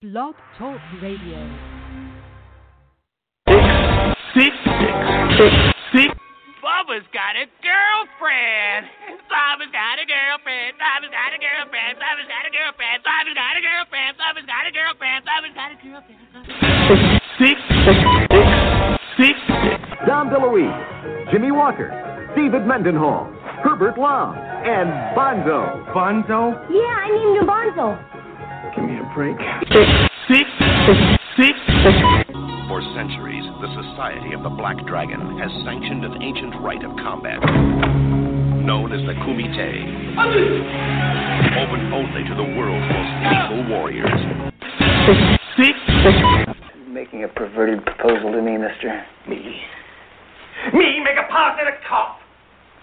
Blog Talk Radio. Six, six, six, six. Bubba's got a girlfriend. Bubba's got a girlfriend. Bubba's got a girlfriend. Bubba's got a girlfriend. Bubba's got a girlfriend. Bubba's got a girlfriend. Bubba's got a girlfriend. Six, six, six, six, six. Dom DeLuise, Jimmy Walker, David Mendenhall, Herbert Long, and Bonzo. Bonzo. Yeah, I named him Bonzo. Give me a break. Six, six, six, six. For centuries, the Society of the Black Dragon has sanctioned an ancient rite of combat known as the Kumite, open only to the world's most lethal warriors. Six, six. making a perverted proposal to me, mister. Me? Me make a pass at a cop?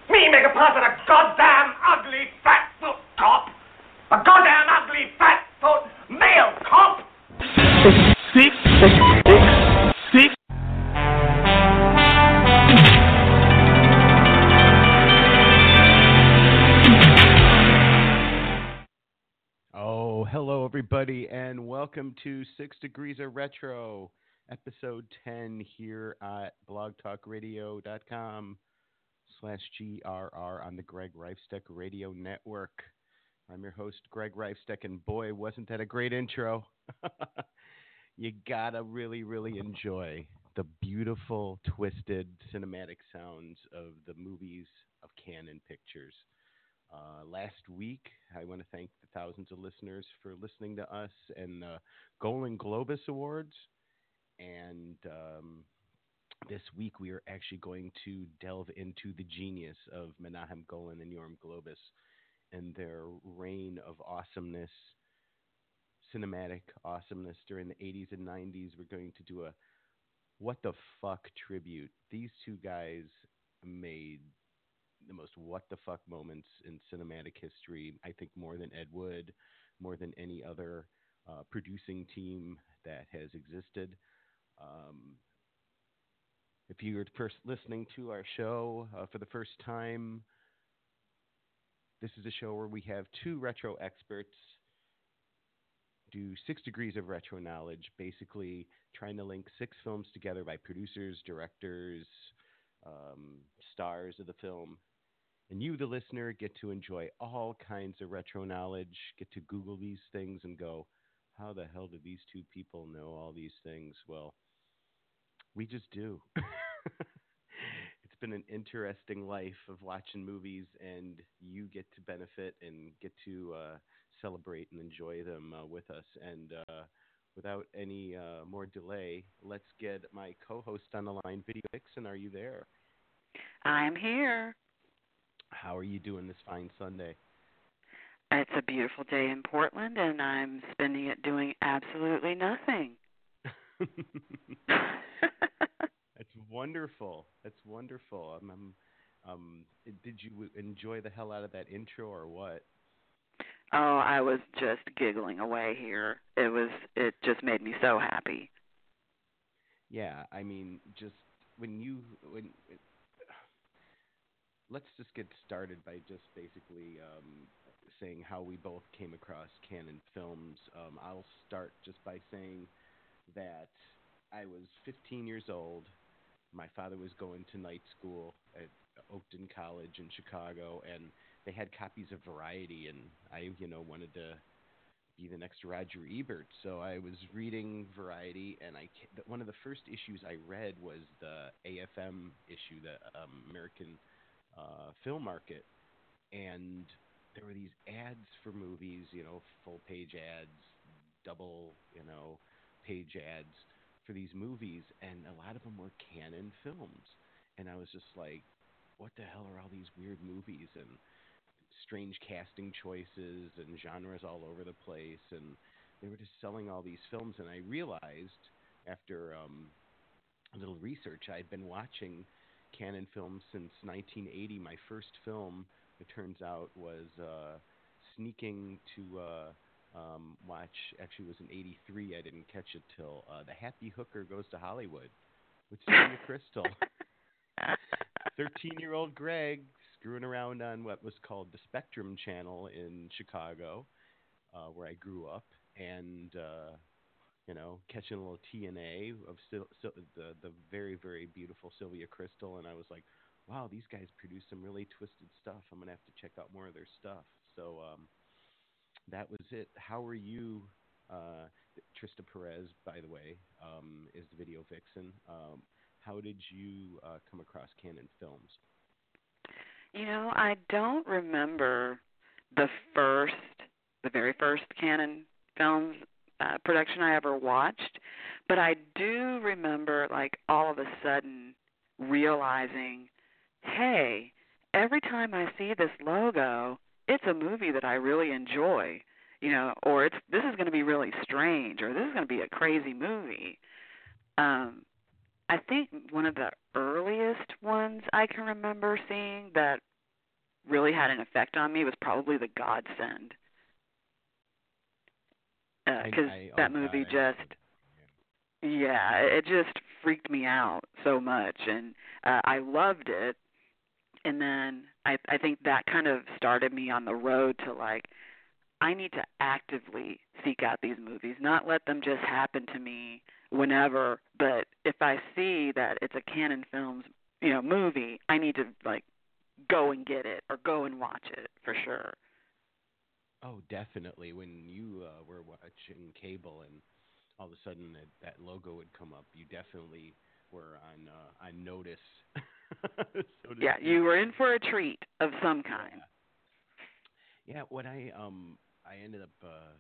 Me make a pass at a goddamn ugly fat foot cop? A goddamn ugly fat foot male cop? Six, six, six, six. Oh, hello everybody, and welcome to Six Degrees of Retro, episode 10 here at blogtalkradio.com slash GRR on the Greg Reifsteck Radio Network. I'm your host, Greg Reifsteck, and boy, wasn't that a great intro. you gotta really, really enjoy the beautiful, twisted cinematic sounds of the movies of Cannon Pictures. Uh, last week, I want to thank the thousands of listeners for listening to us and the Golden Globus Awards. And um, this week, we are actually going to delve into the genius of Menahem Golan and Yoram Globus and their reign of awesomeness, cinematic awesomeness during the 80s and 90s. We're going to do a what the fuck tribute. These two guys made the most what the fuck moments in cinematic history. I think more than Ed Wood, more than any other uh, producing team that has existed. Um, if you're first listening to our show uh, for the first time, this is a show where we have two retro experts do six degrees of retro knowledge, basically trying to link six films together by producers, directors, um, stars of the film. And you, the listener, get to enjoy all kinds of retro knowledge, get to Google these things and go, how the hell do these two people know all these things? Well, we just do. it's been an interesting life of watching movies, and you get to benefit and get to uh, celebrate and enjoy them uh, with us. And uh, without any uh, more delay, let's get my co host on the line, Video Vixen. Are you there? I'm here. How are you doing this fine Sunday? It's a beautiful day in Portland, and I'm spending it doing absolutely nothing. Wonderful. That's wonderful. I'm, I'm, um, did you enjoy the hell out of that intro or what? oh, I was just giggling away here. It was. It just made me so happy. Yeah, I mean, just when you when let's just get started by just basically um, saying how we both came across Cannon Films. Um, I'll start just by saying that I was 15 years old. My father was going to night school at Oakton College in Chicago, and they had copies of Variety, and I, you know, wanted to be the next Roger Ebert. So I was reading Variety, and I one of the first issues I read was the AFM issue, the um, American uh, film market, and there were these ads for movies, you know, full page ads, double, you know, page ads for these movies, and a lot of them were Cannon films, and I was just like, what the hell are all these weird movies and strange casting choices and genres all over the place, and they were just selling all these films, and I realized after um, a little research, I'd been watching Cannon films since 1980. My first film, it turns out, was uh, sneaking to uh, um, watch. Actually, it was in '83. I didn't catch it till uh, The Happy Hooker Goes to Hollywood with Celia Kristel. 13-year-old Greg screwing around on what was called the Spectrum Channel in Chicago, uh, where I grew up, and uh, you know, catching a little TNA of Sil- Sil- the the very very beautiful Sylvia Kristel, and I was like, wow, these guys produce some really twisted stuff. I'm gonna have to check out more of their stuff. So um, that was it. How are you? Uh, Trista Perez, by the way, um, is the video vixen. Um, how did you uh, come across Cannon Films? You know, I don't remember the first, the very first Cannon Films uh, production I ever watched, but I do remember, like, all of a sudden realizing, hey, every time I see this logo, it's a movie that I really enjoy you know, or it's this is going to be really strange, or this is going to be a crazy movie. Um, I think one of the earliest ones I can remember seeing that really had an effect on me was probably The Godsend, because uh, that movie just yeah, it just freaked me out so much, and uh, I loved it. And then I I think that kind of started me on the road to like I need to actively seek out these movies, not let them just happen to me whenever. But if I see that it's a Cannon Films, you know, movie, I need to like go and get it or go and watch it for sure. Oh, definitely. When you uh, were watching cable and all of a sudden that, that logo would come up, you definitely were on uh, on notice. so yeah, you were in for a treat of some kind. Yeah. yeah, what I um I ended up uh,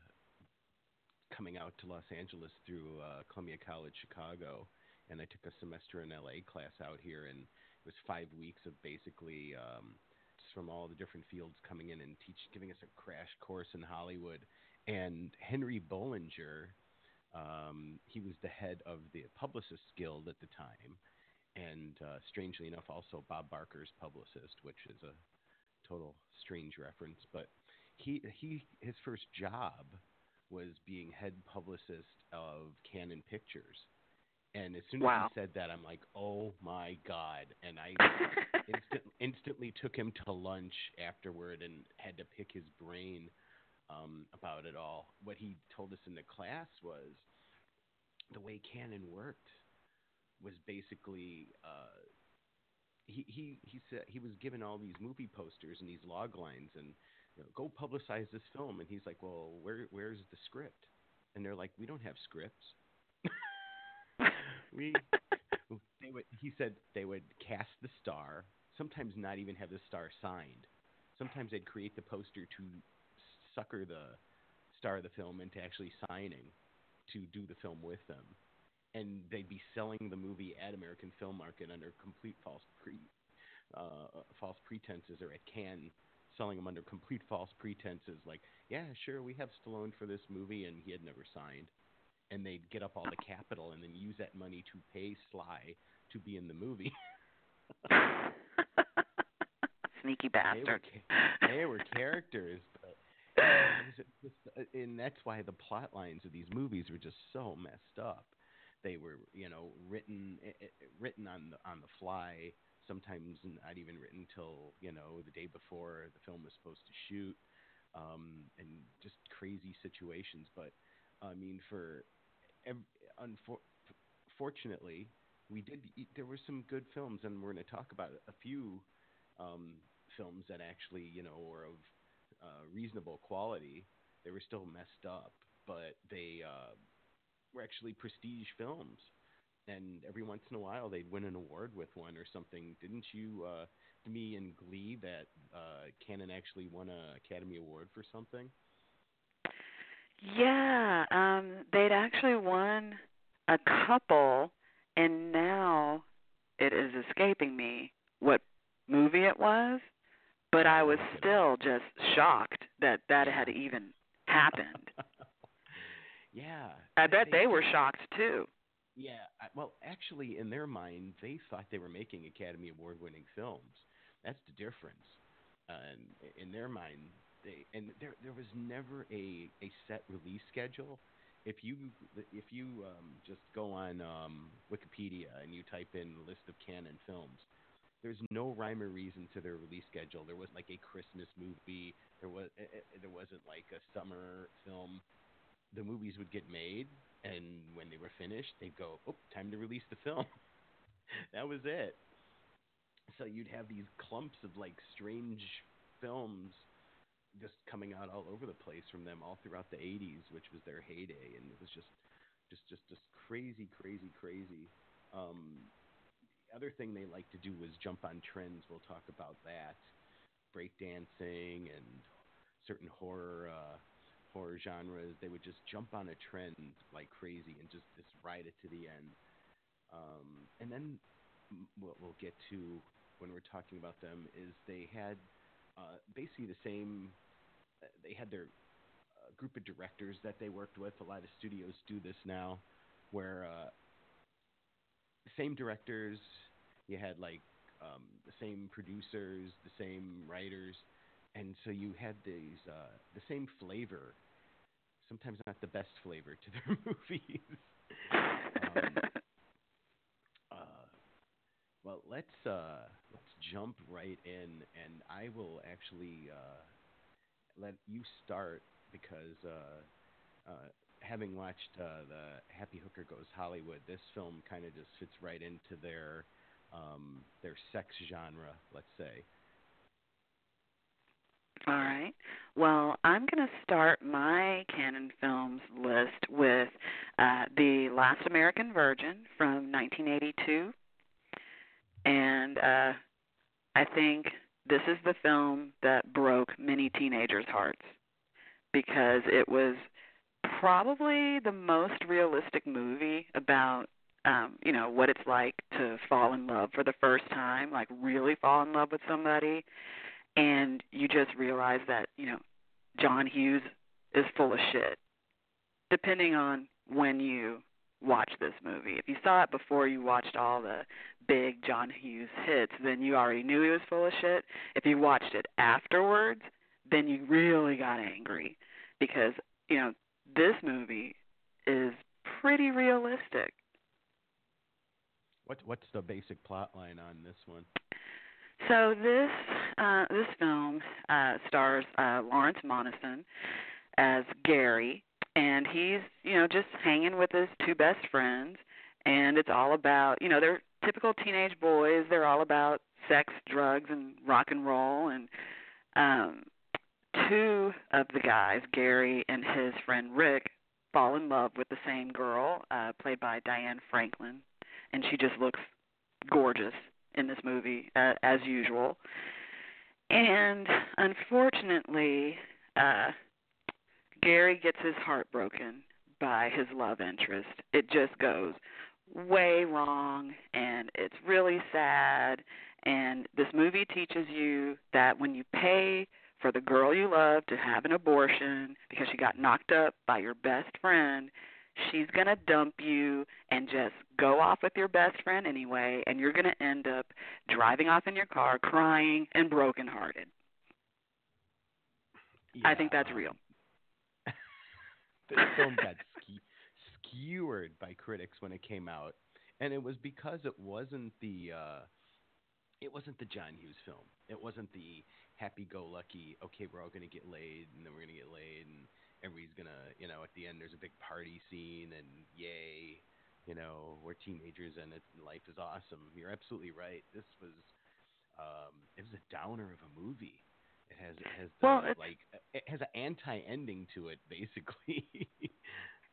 coming out to Los Angeles through uh, Columbia College Chicago, and I took a semester in LA class out here, and it was five weeks of basically um, just from all the different fields coming in and teach, giving us a crash course in Hollywood. And Henri Bollinger, um, he was the head of the Publicists Guild at the time, and uh, strangely enough, also Bob Barker's publicist, which is a total strange reference, but he he his first job was being head publicist of Cannon Pictures. And as soon as wow. he said that, I'm like, oh my god! And I instant, instantly took him to lunch afterward and had to pick his brain um, about it all. What he told us in the class was the way Cannon worked was basically uh, he he he said he was given all these movie posters and these log lines and you know, go publicize this film. And he's like, well, where where's the script? And they're like, we don't have scripts. we they would he said they would cast the star, sometimes not even have the star signed. Sometimes they'd create the poster to sucker the star of the film into actually signing to do the film with them. And they'd be selling the movie at American Film Market under complete false pre uh, false pretenses or at Cannes selling them under complete false pretenses, like, yeah, sure, we have Stallone for this movie, and he had never signed. And they'd get up all the capital and then use that money to pay Sly to be in the movie. Sneaky bastard. They were, they were characters, but uh, and that's why the plot lines of these movies were just so messed up. They were, you know, written eh, eh, written on the on the fly sometimes not even written till you know the day before the film was supposed to shoot, um, and just crazy situations. But I mean, for unfortunately, we did. There were some good films, and we're going to talk about a few um, films that actually you know were of uh, reasonable quality. They were still messed up, but they uh, were actually prestige films and every once in a while they'd win an award with one or something. Didn't you, uh, to me in Glee, that uh, Cannon actually won an Academy Award for something? Yeah, um, they'd actually won a couple, and now it is escaping me what movie it was. But I was still just shocked that that had even happened. yeah, I bet they were shocked too. Yeah, I, well, actually, in their mind, they thought they were making Academy Award-winning films. That's the difference. Uh, in their mind, they and there there was never a a set release schedule. If you if you um, just go on um, Wikipedia and you type in list of Cannon films, there's no rhyme or reason to their release schedule. There wasn't like a Christmas movie. There was there wasn't like a summer film. The movies would get made, and when they were finished, they'd go, "Oh, time to release the film." that was it. So you'd have these clumps of like strange films just coming out all over the place from them all throughout the 80s, which was their heyday, and it was just, just, just, just crazy, crazy, crazy. Um, the other thing they like to do was jump on trends. We'll talk about that, breakdancing and certain horror, uh, horror genres. They would just jump on a trend like crazy and just, just ride it to the end. Um, and then what we'll get to when we're talking about them is they had uh, basically the same they had their uh, group of directors that they worked with. A lot of studios do this now, where uh, same directors, you had like um, the same producers, the same writers, and so you had these uh, the same flavor. Sometimes not the best flavor to their movies. um, uh, well, let's uh, let's jump right in, and I will actually uh, let you start because uh, uh, having watched uh, the Happy Hooker Goes Hollywood, this film kind of just fits right into their um, their sex genre, let's say. All right. Well, I'm going to start my Cannon Films list with uh, The Last American Virgin from 1982. And uh, I think this is the film that broke many teenagers' hearts because it was probably the most realistic movie about um you know what it's like to fall in love for the first time like really fall in love with somebody and you just realize that you know John Hughes is full of shit depending on when you watch this movie. If you saw it before you watched all the big John Hughes hits, then you already knew he was full of shit. If you watched it afterwards, then you really got angry because, you know, this movie is pretty realistic. What what's the basic plot line on this one? So this uh this film uh stars uh Lawrence Monoson as Gary and he's you know just hanging with his two best friends and it's all about you know they're typical teenage boys. They're all about sex drugs and rock and roll and um two of the guys gary and his friend rick fall in love with the same girl uh played by diane franklin and she just looks gorgeous in this movie uh, as usual and unfortunately uh Gary gets his heart broken by his love interest. It just goes way wrong and it's really sad and this movie teaches you that when you pay for the girl you love to have an abortion because she got knocked up by your best friend, she's going to dump you and just go off with your best friend anyway and you're going to end up driving off in your car crying and brokenhearted. Yeah, I think that's real. this film got ske- skewered by critics when it came out, and it was because it wasn't the uh, it wasn't the John Hughes film. It wasn't the happy-go-lucky. Okay, we're all gonna get laid, and then we're gonna get laid, and everybody's gonna, you know, at the end there's a big party scene, and yay, you know, we're teenagers and it, life is awesome. You're absolutely right. This was um, it was a downer of a movie. It has it has Well, it's- like it has an anti-ending to it, basically.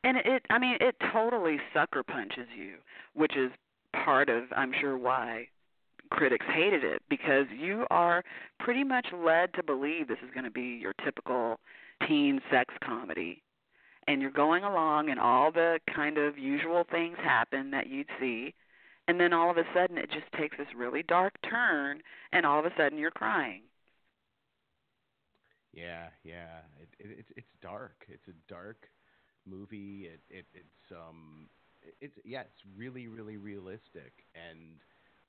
And it, I mean, it totally sucker punches you, which is part of, I'm sure, why critics hated it because you are pretty much led to believe this is going to be your typical teen sex comedy. And you're going along, and all the kind of usual things happen that you'd see. And then all of a sudden, it just takes this really dark turn, and all of a sudden, you're crying. Yeah, yeah. It, it, it's it's dark. It's a dark movie. It, it it's um it's yeah. It's really really realistic, and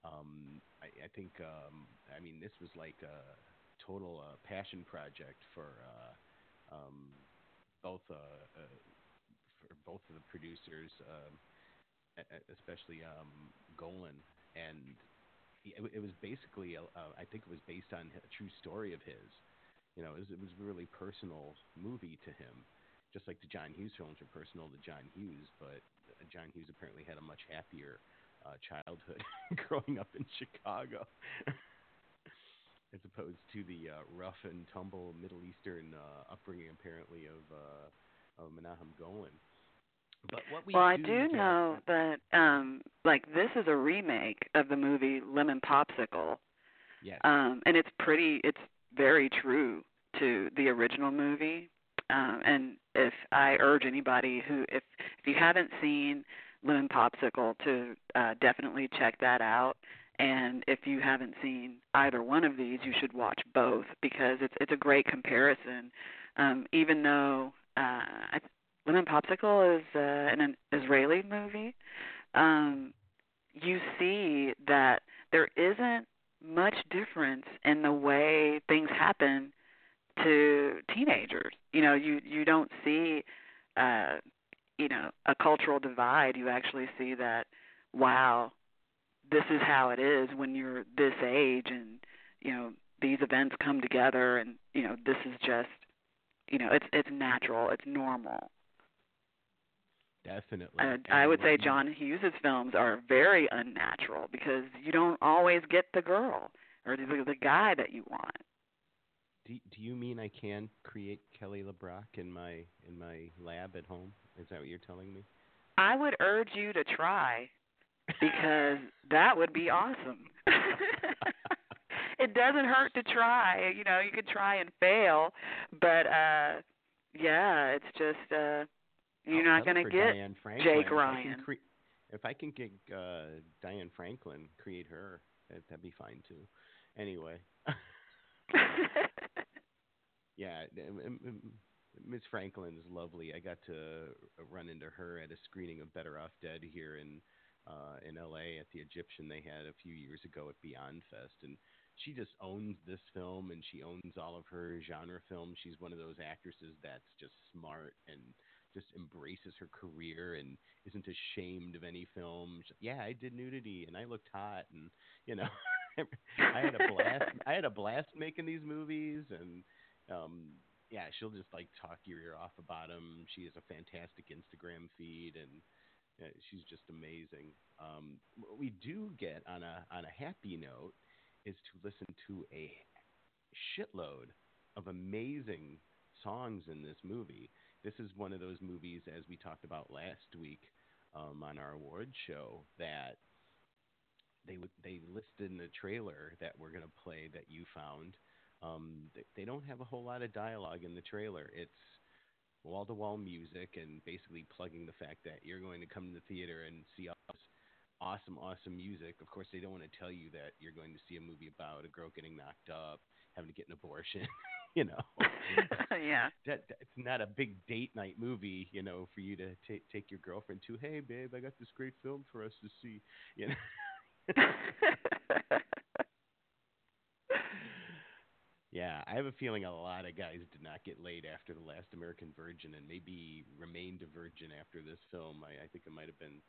um I, I think um I mean this was like a total uh, passion project for uh um both uh, uh for both of the producers, e- especially um Golan, and it, was basically uh, I think it was based on a true story of his. You know, it was, it was a really personal movie to him, just like the John Hughes films are personal to John Hughes. But uh, John Hughes apparently had a much happier uh, childhood growing up in Chicago, as opposed to the uh, rough and tumble Middle Eastern uh, upbringing apparently of uh, of Menahem Golan. But what we well, I do do get- know that um like this is a remake of the movie Lemon Popsicle. Yes. Um and it's pretty it's very true to the original movie. Um and if I urge anybody who if if you haven't seen Lemon Popsicle to uh definitely check that out. And if you haven't seen either one of these, you should watch both because it's it's a great comparison. Um even though uh Lemon Popsicle is uh, an Israeli movie. Um, you see that there isn't much difference in the way things happen to teenagers. You know, you you don't see uh you know, a cultural divide. You actually see that wow, this is how it is when you're this age and you know, these events come together and you know, this is just you know, it's it's natural, it's normal. Definitely. And I would say John Hughes's films are very unnatural because you don't always get the girl or the, the guy that you want. Do, do you mean I can create Kelly LeBrock in my in my lab at home? Is that what you're telling me? I would urge you to try because that would be awesome. it doesn't hurt to try. You know, you could try and fail, but uh yeah, it's just uh you're I'll not going to get Diane Franklin. Jake If I Ryan. cre- if I can get uh, Diane Franklin, create her, that, that'd be fine too. Anyway, yeah, m- Miss Franklin's lovely. I got to run into her at a screening of Better Off Dead here in uh, in L.A. at the Egyptian they had a few years ago at Beyond Fest, and she just owns this film and she owns all of her genre films. She's one of those actresses that's just smart and just embraces her career and isn't ashamed of any film. Yeah, I did nudity and I looked hot and you know I had a blast. I had a blast making these movies and um yeah, she'll just like talk your ear off about them. She has a fantastic Instagram feed and she's just amazing. Um, what we do get on a on a happy note is to listen to a shitload of amazing songs in this movie. This is one of those movies, as we talked about last week um, on our award show, that they they listed in the trailer that we're going to play that you found. Um, they don't have a whole lot of dialogue in the trailer. It's wall to wall music and basically plugging the fact that you're going to come to the theater and see all this awesome, awesome music. Of course, they don't want to tell you that you're going to see a movie about a girl getting knocked up, having to get an abortion. you know, yeah. that that's not a big date night movie. You know, for you to ta take your girlfriend to. Hey, babe, I got this great film for us to see. You know. Yeah, I have a feeling a lot of guys did not get laid after the last American Virgin, and maybe remained a virgin after this film. I, I think it might have been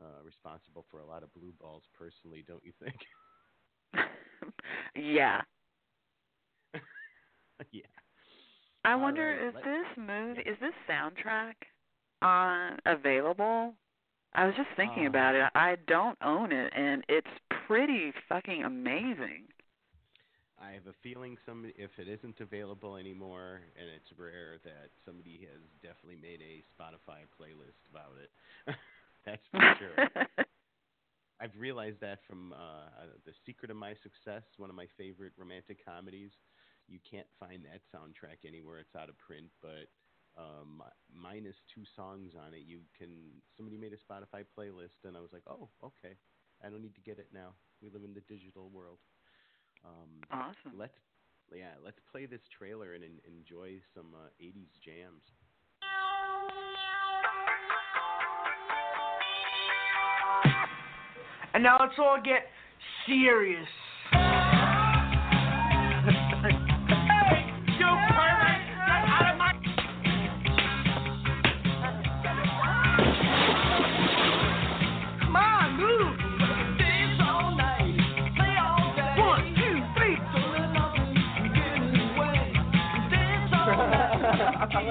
uh, responsible for a lot of blue balls, personally. Don't you think? yeah. yeah. I All wonder right, is let- this movie is this soundtrack on available? I was just thinking Uh, about it. I don't own it and it's pretty fucking amazing. I have a feeling some if it isn't available anymore, and it's rare that somebody has definitely made a Spotify playlist about it. That's for sure. I've realized that from uh, uh, The Secret of My Success, one of my favorite romantic comedies. You can't find that soundtrack anywhere; it's out of print. But um, minus two songs on it, you can. Somebody made a Spotify playlist, and I was like, "Oh, okay. I don't need to get it now. We live in the digital world." Um, Awesome. Let's yeah, let's play this trailer and, en enjoy some uh, '80s jams. And now let's all get serious.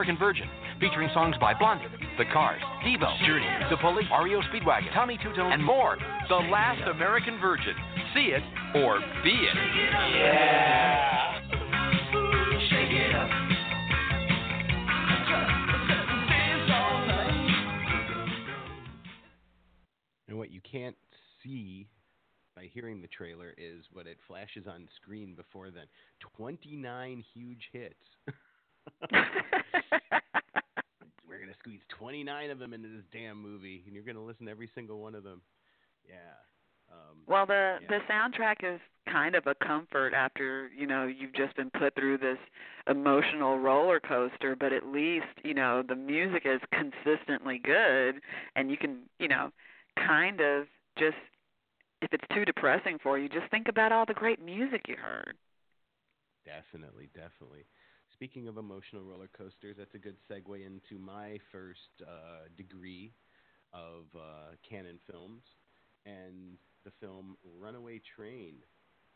American Virgin, featuring songs by Blondie, The Cars, Devo, Journey, The Police, REO Speedwagon, Tommy Tutone, and more. The Last American Virgin. See it or be it. Yeah. And what you can't see by hearing the trailer is what it flashes on screen before then. 29 huge hits. We're going to squeeze 29 of them into this damn movie, and you're going to listen to every single one of them. Yeah. Um, Well, the yeah. the soundtrack is kind of a comfort after you know you've just been put through this emotional roller coaster, but at least you know the music is consistently good, and you can you know kind of just if it's too depressing for you, just think about all the great music you heard. Definitely, definitely. Speaking of emotional roller coasters, that's a good segue into my first uh, degree of uh, Cannon films, and the film Runaway Train,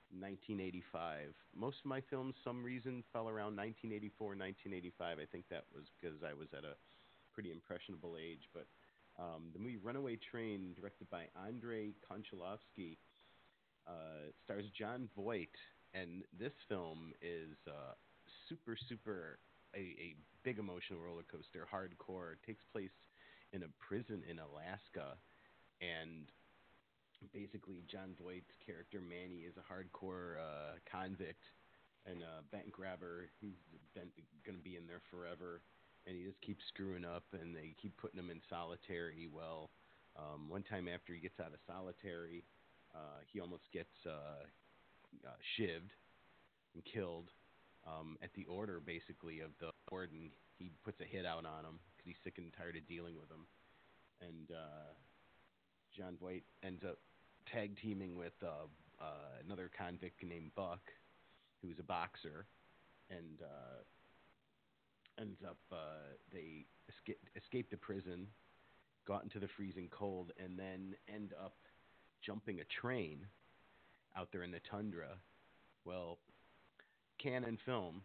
1985. Most of my films, some reason, fell around 1984, 1985. I think that was because I was at a pretty impressionable age, but um, the movie Runaway Train, directed by Andrei Konchalovsky, uh, stars Jon Voight, and this film is uh, super, super a, a big emotional roller coaster, hardcore. It takes place in a prison in Alaska, and basically Jon Voight's character Manny is a hardcore uh, convict and a bank grabber. He's going to be in there forever, and he just keeps screwing up, and they keep putting him in solitary. Well, um, one time after he gets out of solitary, uh, he almost gets uh, uh, shivved and killed um, at the order, basically, of the warden. He puts a hit out on him because he's sick and tired of dealing with him, and uh, Jon Voight ends up tag teaming with uh, uh, another convict named Buck, who's a boxer, and uh, ends up uh, they escape, escape the prison, got into the freezing cold, and then end up jumping a train out there in the tundra. Well, Cannon film,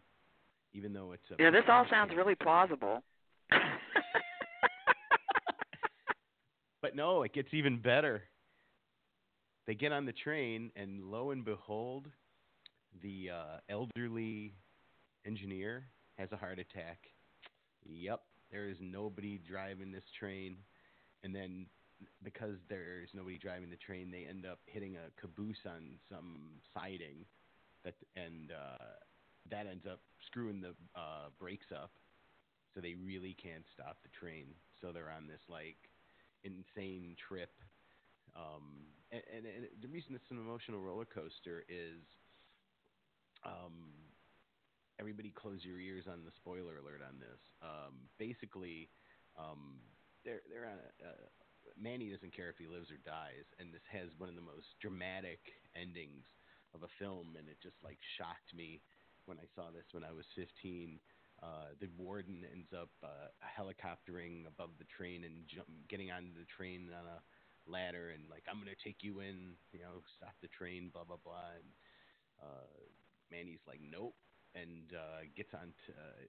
even though it's a Yeah, this all sounds really plausible. But no, it gets even better. They get on the train, and lo and behold, the uh, elderly engineer has a heart attack. Yep, there is nobody driving this train. And then, because there's nobody driving the train, they end up hitting a caboose on some siding, that and uh, that ends up screwing the uh, brakes up. So they really can't stop the train. So they're on this like insane trip. Um, and, and, and the reason it's an emotional roller coaster is um, everybody close your ears on the spoiler alert on this. Um, basically, um, they're they're on a, Manny doesn't care if he lives or dies, and this has one of the most dramatic endings of a film, and it just like shocked me when I saw this when I was 15. Uh, the warden ends up uh, helicoptering above the train and jump, getting onto the train on a ladder and like I'm gonna take you in, you know, stop the train, blah blah blah. And uh, Manny's like, nope, and uh, gets on, to, uh,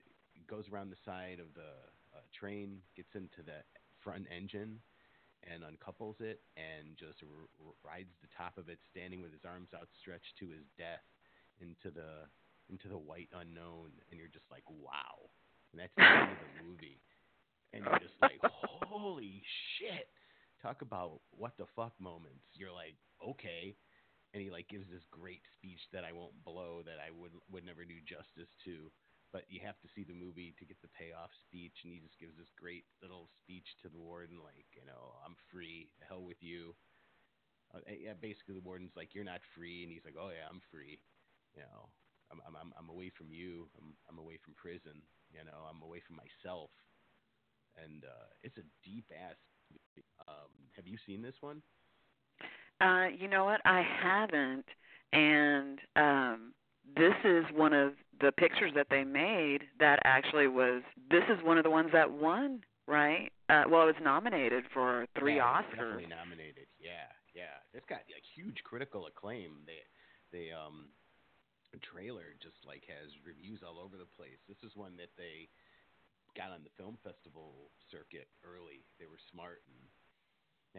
goes around the side of the uh, train, gets into the front engine, and uncouples it, and just r- rides the top of it, standing with his arms outstretched to his death into the into the white unknown, and you're just like, wow, and that's the end of the movie, and you're just like, holy shit! Talk about what the fuck moments. You're like, okay, and he like gives this great speech that I won't blow that I would would never do justice to. But you have to see the movie to get the payoff speech, and he just gives this great little speech to the warden, like, you know, I'm free, hell with you. Uh, yeah, basically the warden's like, you're not free, and he's like, oh yeah, I'm free. You know, I'm I'm I'm, I'm away from you. I'm I'm away from prison. You know, I'm away from myself. And uh, it's a deep ass. Um, have you seen this one? Uh, you know what? I haven't, and um, this is one of the pictures that they made that actually was. This is one of the ones that won, right? Uh, well, it was nominated for three yeah, Oscars. Definitely nominated. Yeah, yeah. It's got like huge critical acclaim. They they um trailer just like has reviews all over the place. This is one that they got on the film festival circuit early. They were smart and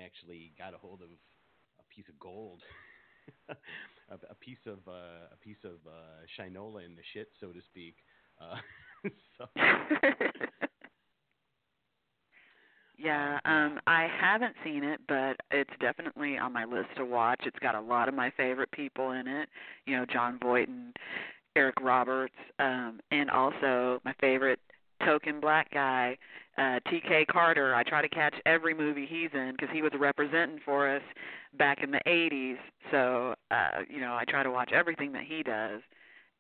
actually got a hold of a piece of gold, a, a piece of uh, a piece of uh, shinola in the shit, so to speak. Uh, so. Yeah, um I haven't seen it, but it's definitely on my list to watch. It's got a lot of my favorite people in it. You know, Jon Voight and Eric Roberts, um and also my favorite token black guy, uh TK Carter. I try to catch every movie he's in because he was representing for us back in the 80s. So, uh, you know, I try to watch everything that he does.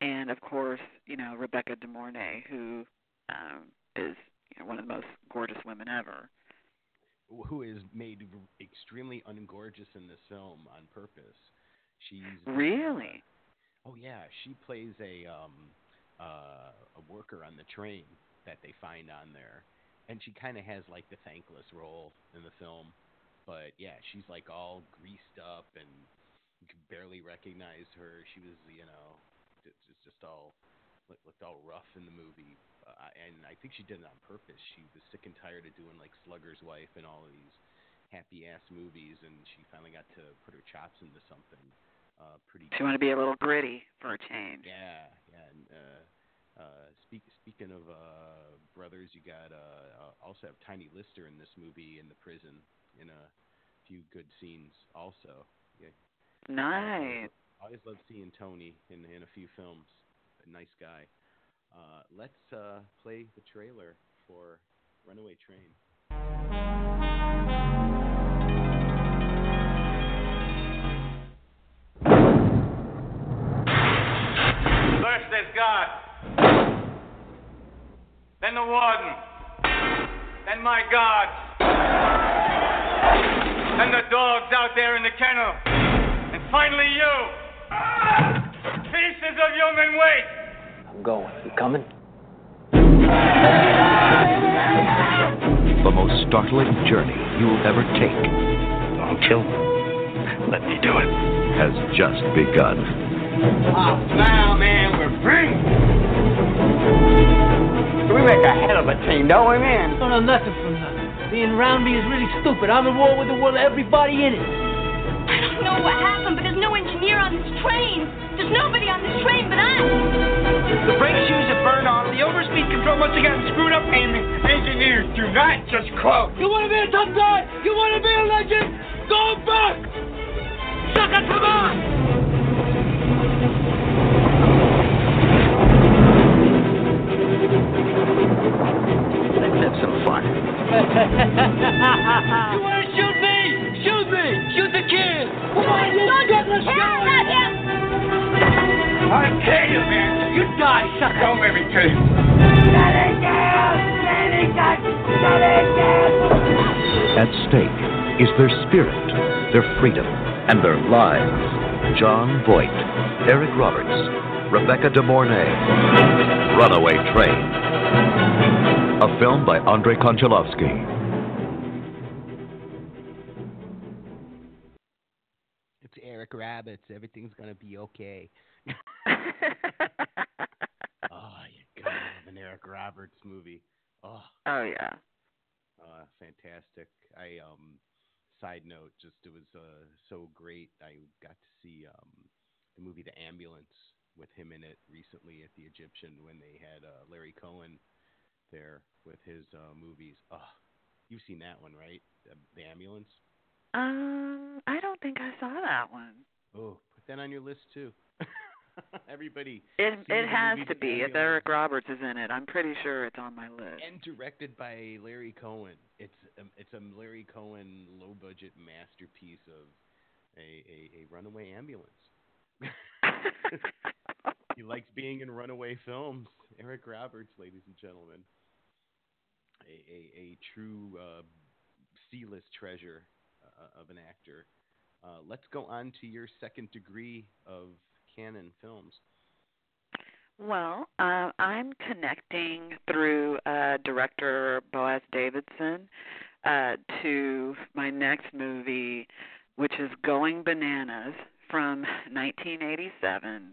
And of course, you know, Rebecca De Mornay, who um is you know, one of the most gorgeous women ever. who is made extremely ungorgeous in this film on purpose. She's Really? Oh yeah, she plays a um uh a worker on the train that they find on there. And she kind of has like the thankless role in the film. But yeah, she's like all greased up and you can barely recognize her. She was, you know, just just, all looked all rough in the movie. Uh, and I think she did it on purpose. She was sick and tired of doing like Slugger's Wife and all of these happy ass movies, and she finally got to put her chops into something uh, pretty. She wanted to be a little gritty for a change. Yeah, yeah. And, uh, uh, speak, speaking of uh, brothers, you got uh, uh, also have Tiny Lister in this movie in the prison in a few good scenes. Also, yeah. Nice. Always love seeing Tony in in a few films. A nice guy. Uh, let's uh, play the trailer for Runaway Train. First there's God. Then the warden. Then my God. Then the dogs out there in the kennel. And finally you. Pieces of human waste. I'm going. You coming? The most startling journey you'll ever take. Don't kill me. Let me do it. Has just begun. Oh, now, man, we're free. We make a hell of a team, don't we, man? don't know nothing from nothing. Being around me is really stupid. I'm at war with the world, everybody in it. I don't know what happened, but there's no engineer on this train. There's nobody on this train but I. The brake shoes are burned off. The overspeed control must have gotten screwed up, and the engineers do not just quote. You want to be a tough guy? You want to be a legend? Go back! Sucker, come on! you want to shoot me? Shoot me! Shoot the kid! Come on, you gutless guy! I tell you, man. You die, sucker! Don't let me kill you. At stake is their spirit, their freedom, and their lives. Jon Voight, Eric Roberts, Rebecca De Mornay. Runaway Train. A film by Andrei Konchalovsky. It's Eric Rabbits. Everything's gonna be okay. oh, you gotta love an Eric Roberts movie. Oh, Oh yeah. uh, fantastic. I um, side note, just it was uh so great. I got to see um the movie The Ambulance with him in it recently at the Egyptian when they had uh, Larry Cohen there with his uh, movies. Oh, you've seen that one, right? The, the Ambulance. Um, I don't think I saw that one. Oh, put that on your list too. Everybody. It it has to be. If Eric Roberts is in it, I'm pretty sure it's on my list. and directed by Larry Cohen. It's a, it's a Larry Cohen low budget masterpiece of a, a, a runaway ambulance. he likes being in runaway films. Eric Roberts, ladies and gentlemen, a a, a true uh, C-list treasure uh, of an actor. Uh, let's go on to your second degree of Cannon films. Well, uh, I'm connecting through uh, director Boaz Davidson uh, to my next movie, which is Going Bananas from 1987.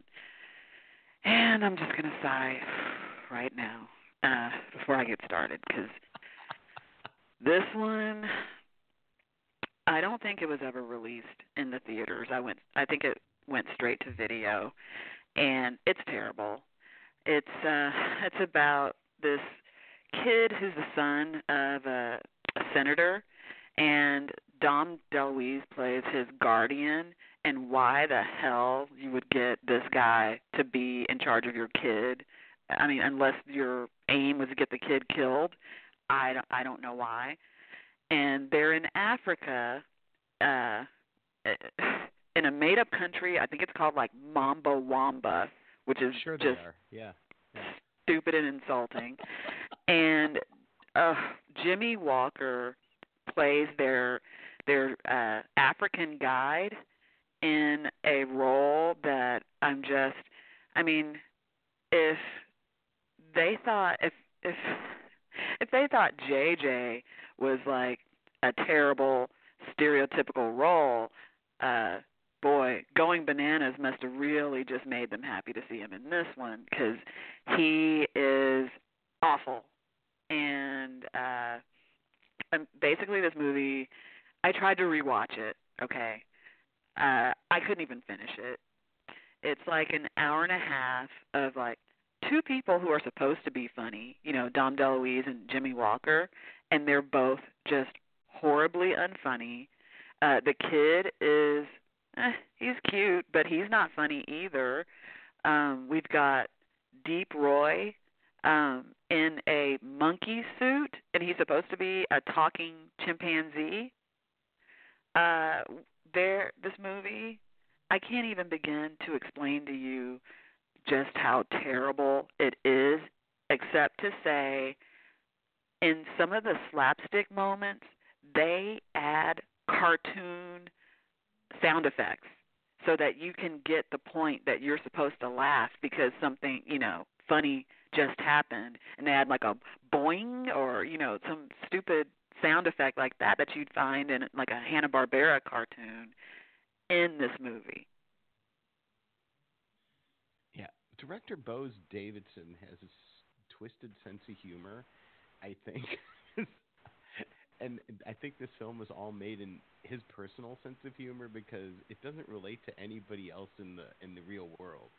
And I'm just going to sigh right now uh, before I get started because this one, I don't think it was ever released in the theaters. I went, I think it went straight to video, and it's terrible. It's uh, it's about this kid who's the son of a, a senator, and Dom DeLuise plays his guardian. And why the hell you would get this guy to be in charge of your kid? I mean, unless your aim was to get the kid killed, I don't, I don't know why. And they're in Africa, uh, in a made-up country. I think it's called like Mamba Wamba, which is Sure, just are. Yeah. stupid and insulting. and uh Jimmie Walker plays their their uh African guide in a role that I'm just I mean if they thought if if if they thought JJ was like a terrible stereotypical role uh boy, going bananas must have really just made them happy to see him in this one because he is awful. And uh, basically, this movie, I tried to rewatch it. Okay, uh, I couldn't even finish it. It's like an hour and a half of like two people who are supposed to be funny, you know, Dom DeLuise and Jimmie Walker, and they're both just horribly unfunny. Uh, the kid is eh, he's cute, but he's not funny either. Um, we've got Deep Roy um, in a monkey suit, and he's supposed to be a talking chimpanzee. Uh, there, this movie, I can't even begin to explain to you just how terrible it is, except to say, in some of the slapstick moments, they add cartoon sound effects so that you can get the point that you're supposed to laugh because something, you know, funny just happened and they add like a boing or, you know, some stupid sound effect like that that you'd find in like a Hanna-Barbera cartoon in this movie. Yeah, director Boaz Davidson has a twisted sense of humor, I think. and I think this film was all made in his personal sense of humor because it doesn't relate to anybody else in the in the real world.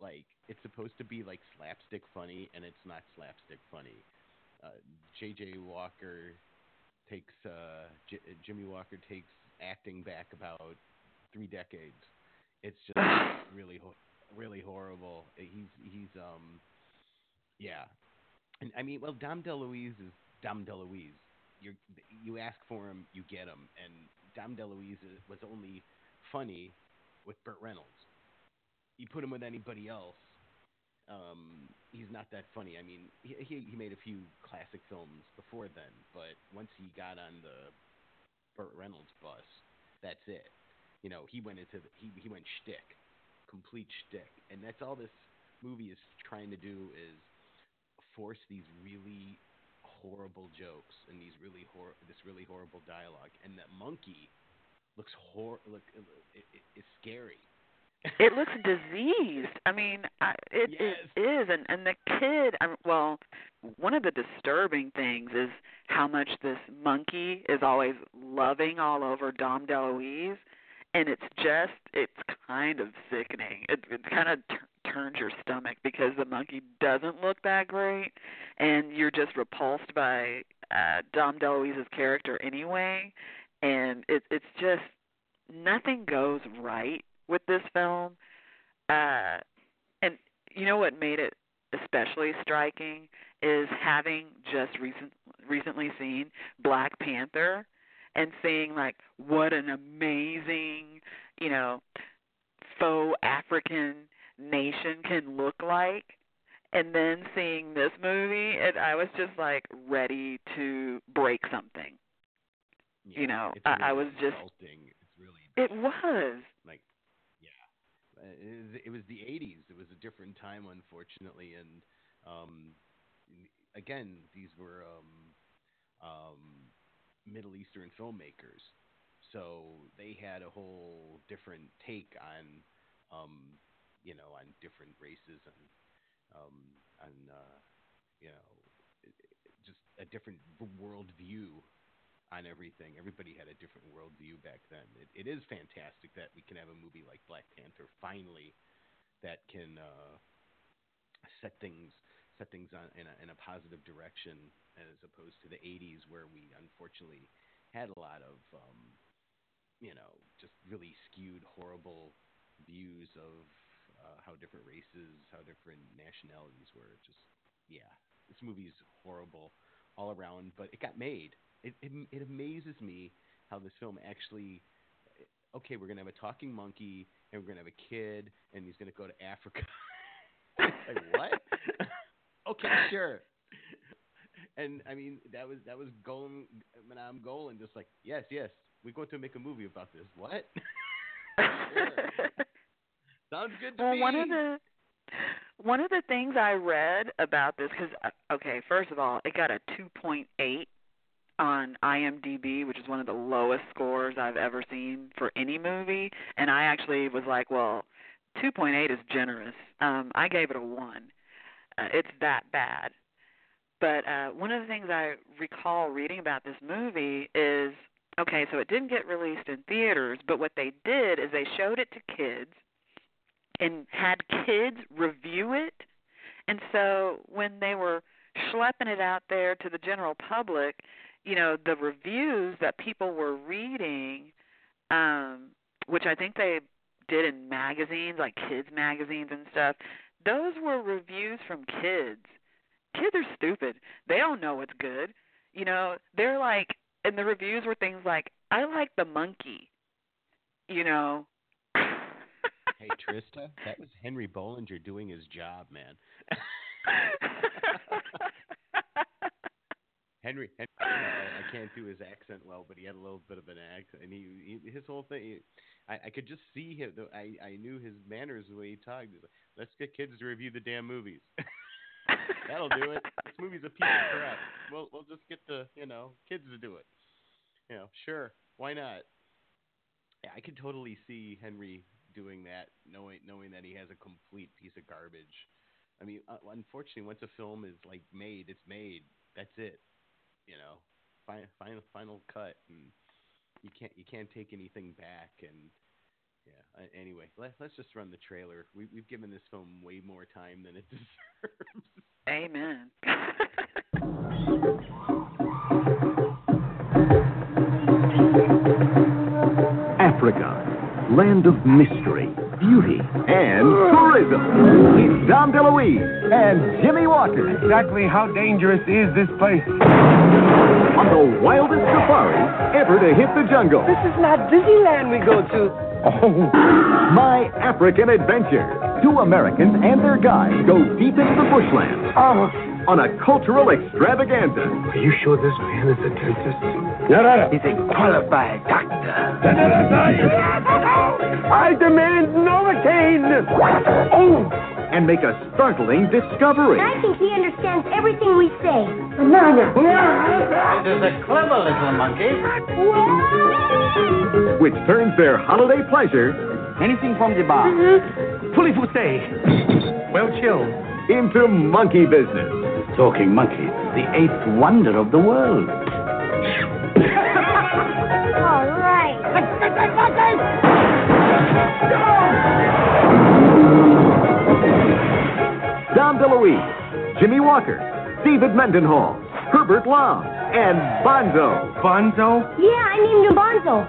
Like it's supposed to be like slapstick funny, and it's not slapstick funny. Uh, J.J. Walker takes uh, J- Jimmie Walker takes acting back about three decades. It's just really really horrible. He's he's um yeah, and I mean well Dom DeLuise is Dom DeLuise. You you ask for him, you get him, and Dom DeLuise was only funny with Burt Reynolds. You put him with anybody else, um, he's not that funny. I mean, he, he made a few classic films before then, but once he got on the Burt Reynolds bus, that's it. You know, he went into the, he he went shtick, complete shtick, and that's all this movie is trying to do is force these really horrible jokes and these really hor- this really horrible dialogue, and that monkey looks hor look it, it, it's scary. It looks diseased. I mean, I, it, Yes. it is, and and the kid. I, well, one of the disturbing things is how much this monkey is always loving all over Dom DeLuise, and it's just it's kind of sickening. It it kind of t- turns your stomach because the monkey doesn't look that great, and you're just repulsed by uh Dom DeLuise's character anyway, and it it's just nothing goes right with this film. Uh, and you know what made it especially striking is having just recent recently seen Black Panther and seeing like what an amazing, you know, faux African nation can look like and then seeing this movie and I was just like ready to break something. Yeah, you know, I, really I was just. It's really it was. like it was, the 80s it was a different time unfortunately. And um again these were um um middle eastern filmmakers. So they had a whole different take on um you know on different races and um uh you know just a different world view on everything. Everybody had a different worldview back then. It, it is fantastic that we can have a movie like Black Panther finally that can uh, set things set things on in a, in a positive direction as opposed to the 80s where we unfortunately had a lot of um, you know just really skewed horrible views of uh, how different races, how different nationalities were. Just yeah, this movie's horrible all around, but it got made. It, it it amazes me how this film actually. Okay, we're gonna have a talking monkey, and we're gonna have a kid, and he's gonna go to Africa. like what? okay, sure. And I mean, that was that was going, Menahem Golan, just like yes, yes, we're going to make a movie about this. What? Sounds good to well, me. one of the one of the things I read about this because uh, okay, first of all, it got a 2.8 on IMDb, which is one of the lowest scores I've ever seen for any movie, and I actually was like, well, 2.8 is generous. Um, I gave it a one. Uh, it's that bad. But uh, one of the things I recall reading about this movie is okay, so it didn't get released in theaters, but what they did is they showed it to kids and had kids review it. And so when they were schlepping it out there to the general public, you know, the reviews that people were reading, um, which I think they did in magazines, like kids magazines and stuff, those were reviews from kids. Kids are stupid. They don't know what's good. You know, they're like and the reviews were things like, I like the monkey. You know, hey Trista, that was Henri Bollinger doing his job, man. Henri, Henri I, can't do his accent well, but he had a little bit of an accent, and he, he his whole thing. He, I, I could just see him. I I knew his manners the way he talked. He's like, Let's get kids to review the damn movies. That'll do it. This movie's a piece of crap. We'll we'll just get the you know kids to do it. You know, sure, why not? Yeah, I could totally see Henri doing that, knowing knowing that he has a complete piece of garbage. I mean, uh, unfortunately, once a film is like made, it's made. That's it. You know, final final final cut, and you can't you can't take anything back. And yeah, uh, anyway, let, let's just run the trailer. We, we've given this film way more time than it deserves. Amen. Africa, land of mystery, beauty, and tourism. It's Dom DeLuise and Jimmie Walker. Exactly how dangerous is this place? On the wildest safari ever to hit the jungle. This is not Disneyland we go to. Oh, My African Adventure. Two Americans and their guide go deep into the bushland Oh, on a cultural extravaganza. are you sure this man is a dentist? He's a qualified doctor. I demand Novocaine. Oh, and make a startling discovery. I think he understands everything we say. Banana. It is a clever little monkey. which turns their holiday pleasure Anything from the bar. Mm-hmm. Fully Well chilled. into monkey business. Talking monkey, the eighth wonder of the world. All right. Dom DeLuise, Jimmie Walker, David Mendenhall, Herbert Lom, and Bonzo. Bonzo? Yeah, I named him Bonzo.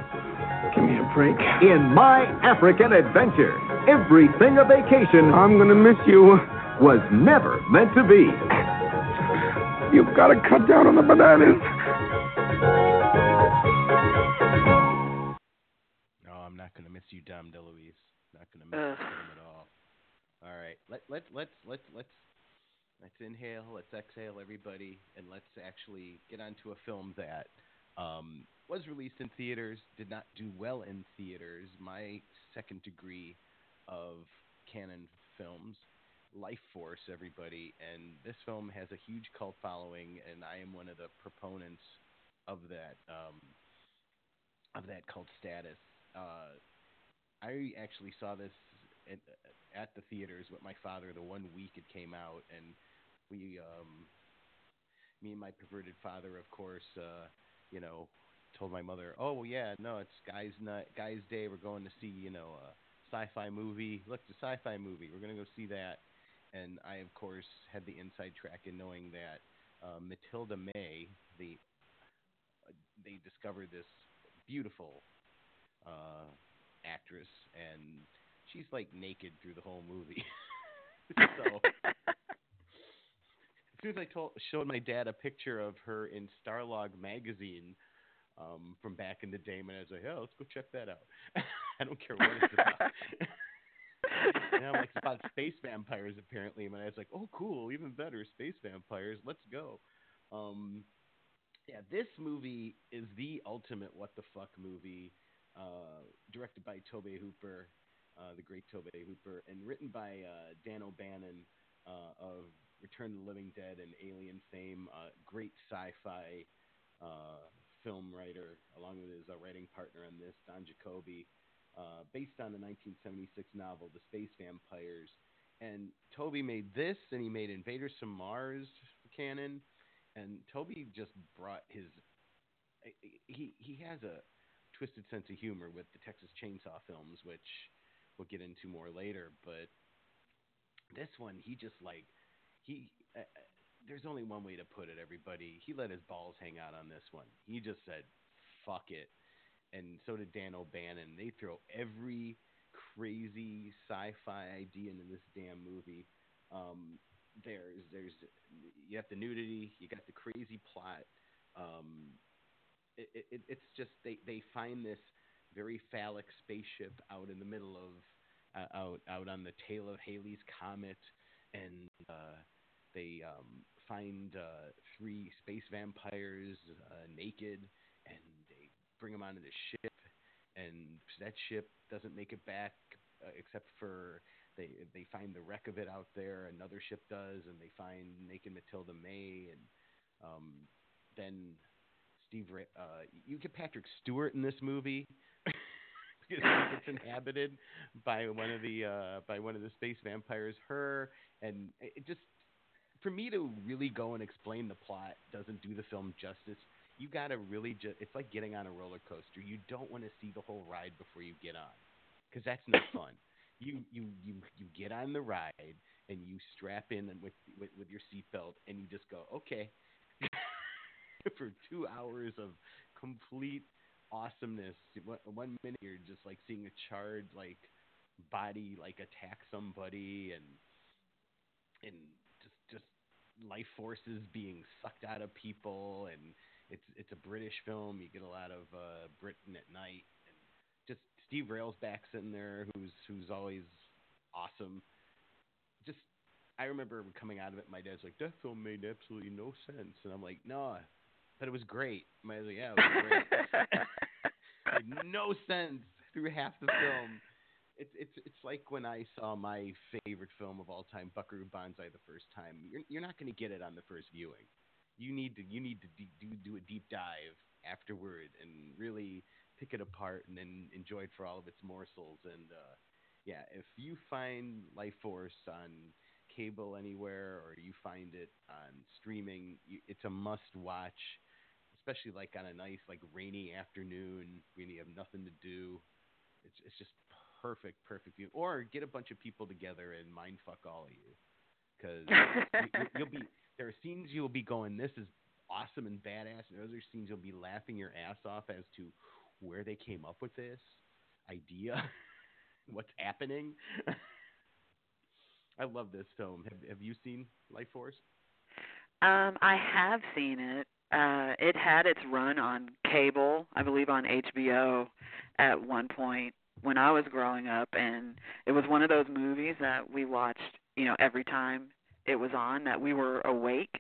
Give me a break. In My African Adventure, everything a vacation I'm gonna miss you. was never meant to be. You've got to cut down on the bananas. No, I'm not gonna miss you, Dom DeLuise. Not gonna miss Ugh. him at all. All right, let let let's let's let's let's inhale, let's exhale, everybody, and let's actually get onto a film that um, was released in theaters, did not do well in theaters. My second degree of Cannon films, Life Force, everybody, and this film has a huge cult following, and I am one of the proponents of that um, of that cult status. Uh, I actually saw this at, at the theaters with my father the one week it came out, and we, um, me and my perverted father, of course, uh, you know, told my mother, "Oh yeah, no, it's guys' night, guys' day. We're going to see, you know, a sci-fi movie. Look, it's a sci-fi movie. We're gonna go see that." And I, of course, had the inside track in knowing that uh, Matilda May, the they discovered this beautiful uh, actress, and she's like naked through the whole movie. so as soon as I told, showed my dad a picture of her in Starlog magazine um, from back in the day, and I was like, "Oh, let's go check that out." I don't care what it's about. and I'm like, it's about space vampires apparently, and I was like, "Oh, cool, even better, space vampires. Let's go." Um, yeah, this movie is the ultimate what the fuck movie, uh, directed by Tobe Hooper, uh, the great Tobe Hooper, and written by uh, Dan O'Bannon uh, of Return of the Living Dead and Alien fame. Uh, great sci-fi uh, film writer, along with his writing partner on this, Don Jakoby, based on the 1976 novel The Space Vampires. And Tobe made this, and he made Invaders from Mars Cannon and Tobe just brought his he he has a twisted sense of humor with the Texas Chainsaw films, which we'll get into more later. But this one, he just like he. Uh, there's only one way to put it, everybody. He let his balls hang out on this one. He just said, "Fuck it," and so did Dan O'Bannon. They throw every crazy sci-fi idea into this damn movie. Um, there's there's you got the nudity, you got the crazy plot. Um, it, it, it's just they they find this very phallic spaceship out in the middle of uh, out out on the tail of Halley's comet, and uh, they um, find uh, three space vampires uh, naked, and they bring them onto the ship, and that ship doesn't make it back uh, except for they they find the wreck of it out there. Another ship does, and they find naked Matilda May, and um, then Steve. Uh, you get Patrick Stewart in this movie. it's inhabited by one of the uh, by one of the space vampires. Her and it just for me to really go and explain the plot doesn't do the film justice. You gotta really just it's like getting on a roller coaster. You don't want to see the whole ride before you get on, because that's no fun you you you you get on the ride and you strap in and with with, with your seatbelt and you just go okay for two hours of complete awesomeness. One, minute you're just like seeing a charred like body like attack somebody and and just just life forces being sucked out of people and it's it's a British film. You get a lot of uh, Britain at night Steve Railsback's in there, who's who's always awesome. Just I remember coming out of it, my dad's like, "That film made absolutely no sense," and I'm like, "No, but it was great." My dad's like, "Yeah, it was great." made no sense through half the film. It's it's it's like when I saw my favorite film of all time, Buckaroo Banzai, the first time. You're you're not going to get it on the first viewing. You need to you need to de- do do a deep dive afterward and really pick it apart and then enjoy it for all of its morsels. And uh, yeah, if you find Lifeforce on cable anywhere or you find it on streaming, you, it's a must watch, especially like on a nice like rainy afternoon when you have nothing to do. It's it's just perfect, perfect view. Or get a bunch of people together and mind fuck all of you, because you, you'll be there are scenes you'll be going, this is awesome and badass, and other scenes you'll be laughing your ass off as to where they came up with this. idea what's happening. I love this film. Have Have you seen Lifeforce? Um, I have seen it. Uh, it had its run on cable, I believe on HBO at one point when I was growing up, and it was one of those movies that we watched, you know, every time it was on that we were awake.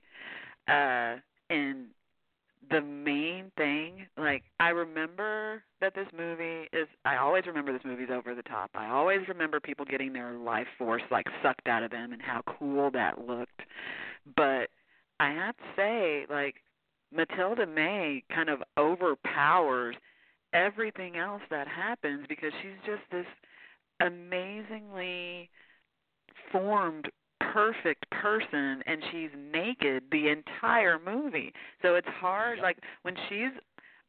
Uh, and the main thing, like I remember that this movie is I always remember this movie's over the top. I always remember people getting their life force like sucked out of them and how cool that looked. But I have to say, like Matilda May kind of overpowers everything else that happens because she's just this amazingly formed perfect person and she's naked the entire movie. So it's hard like when she's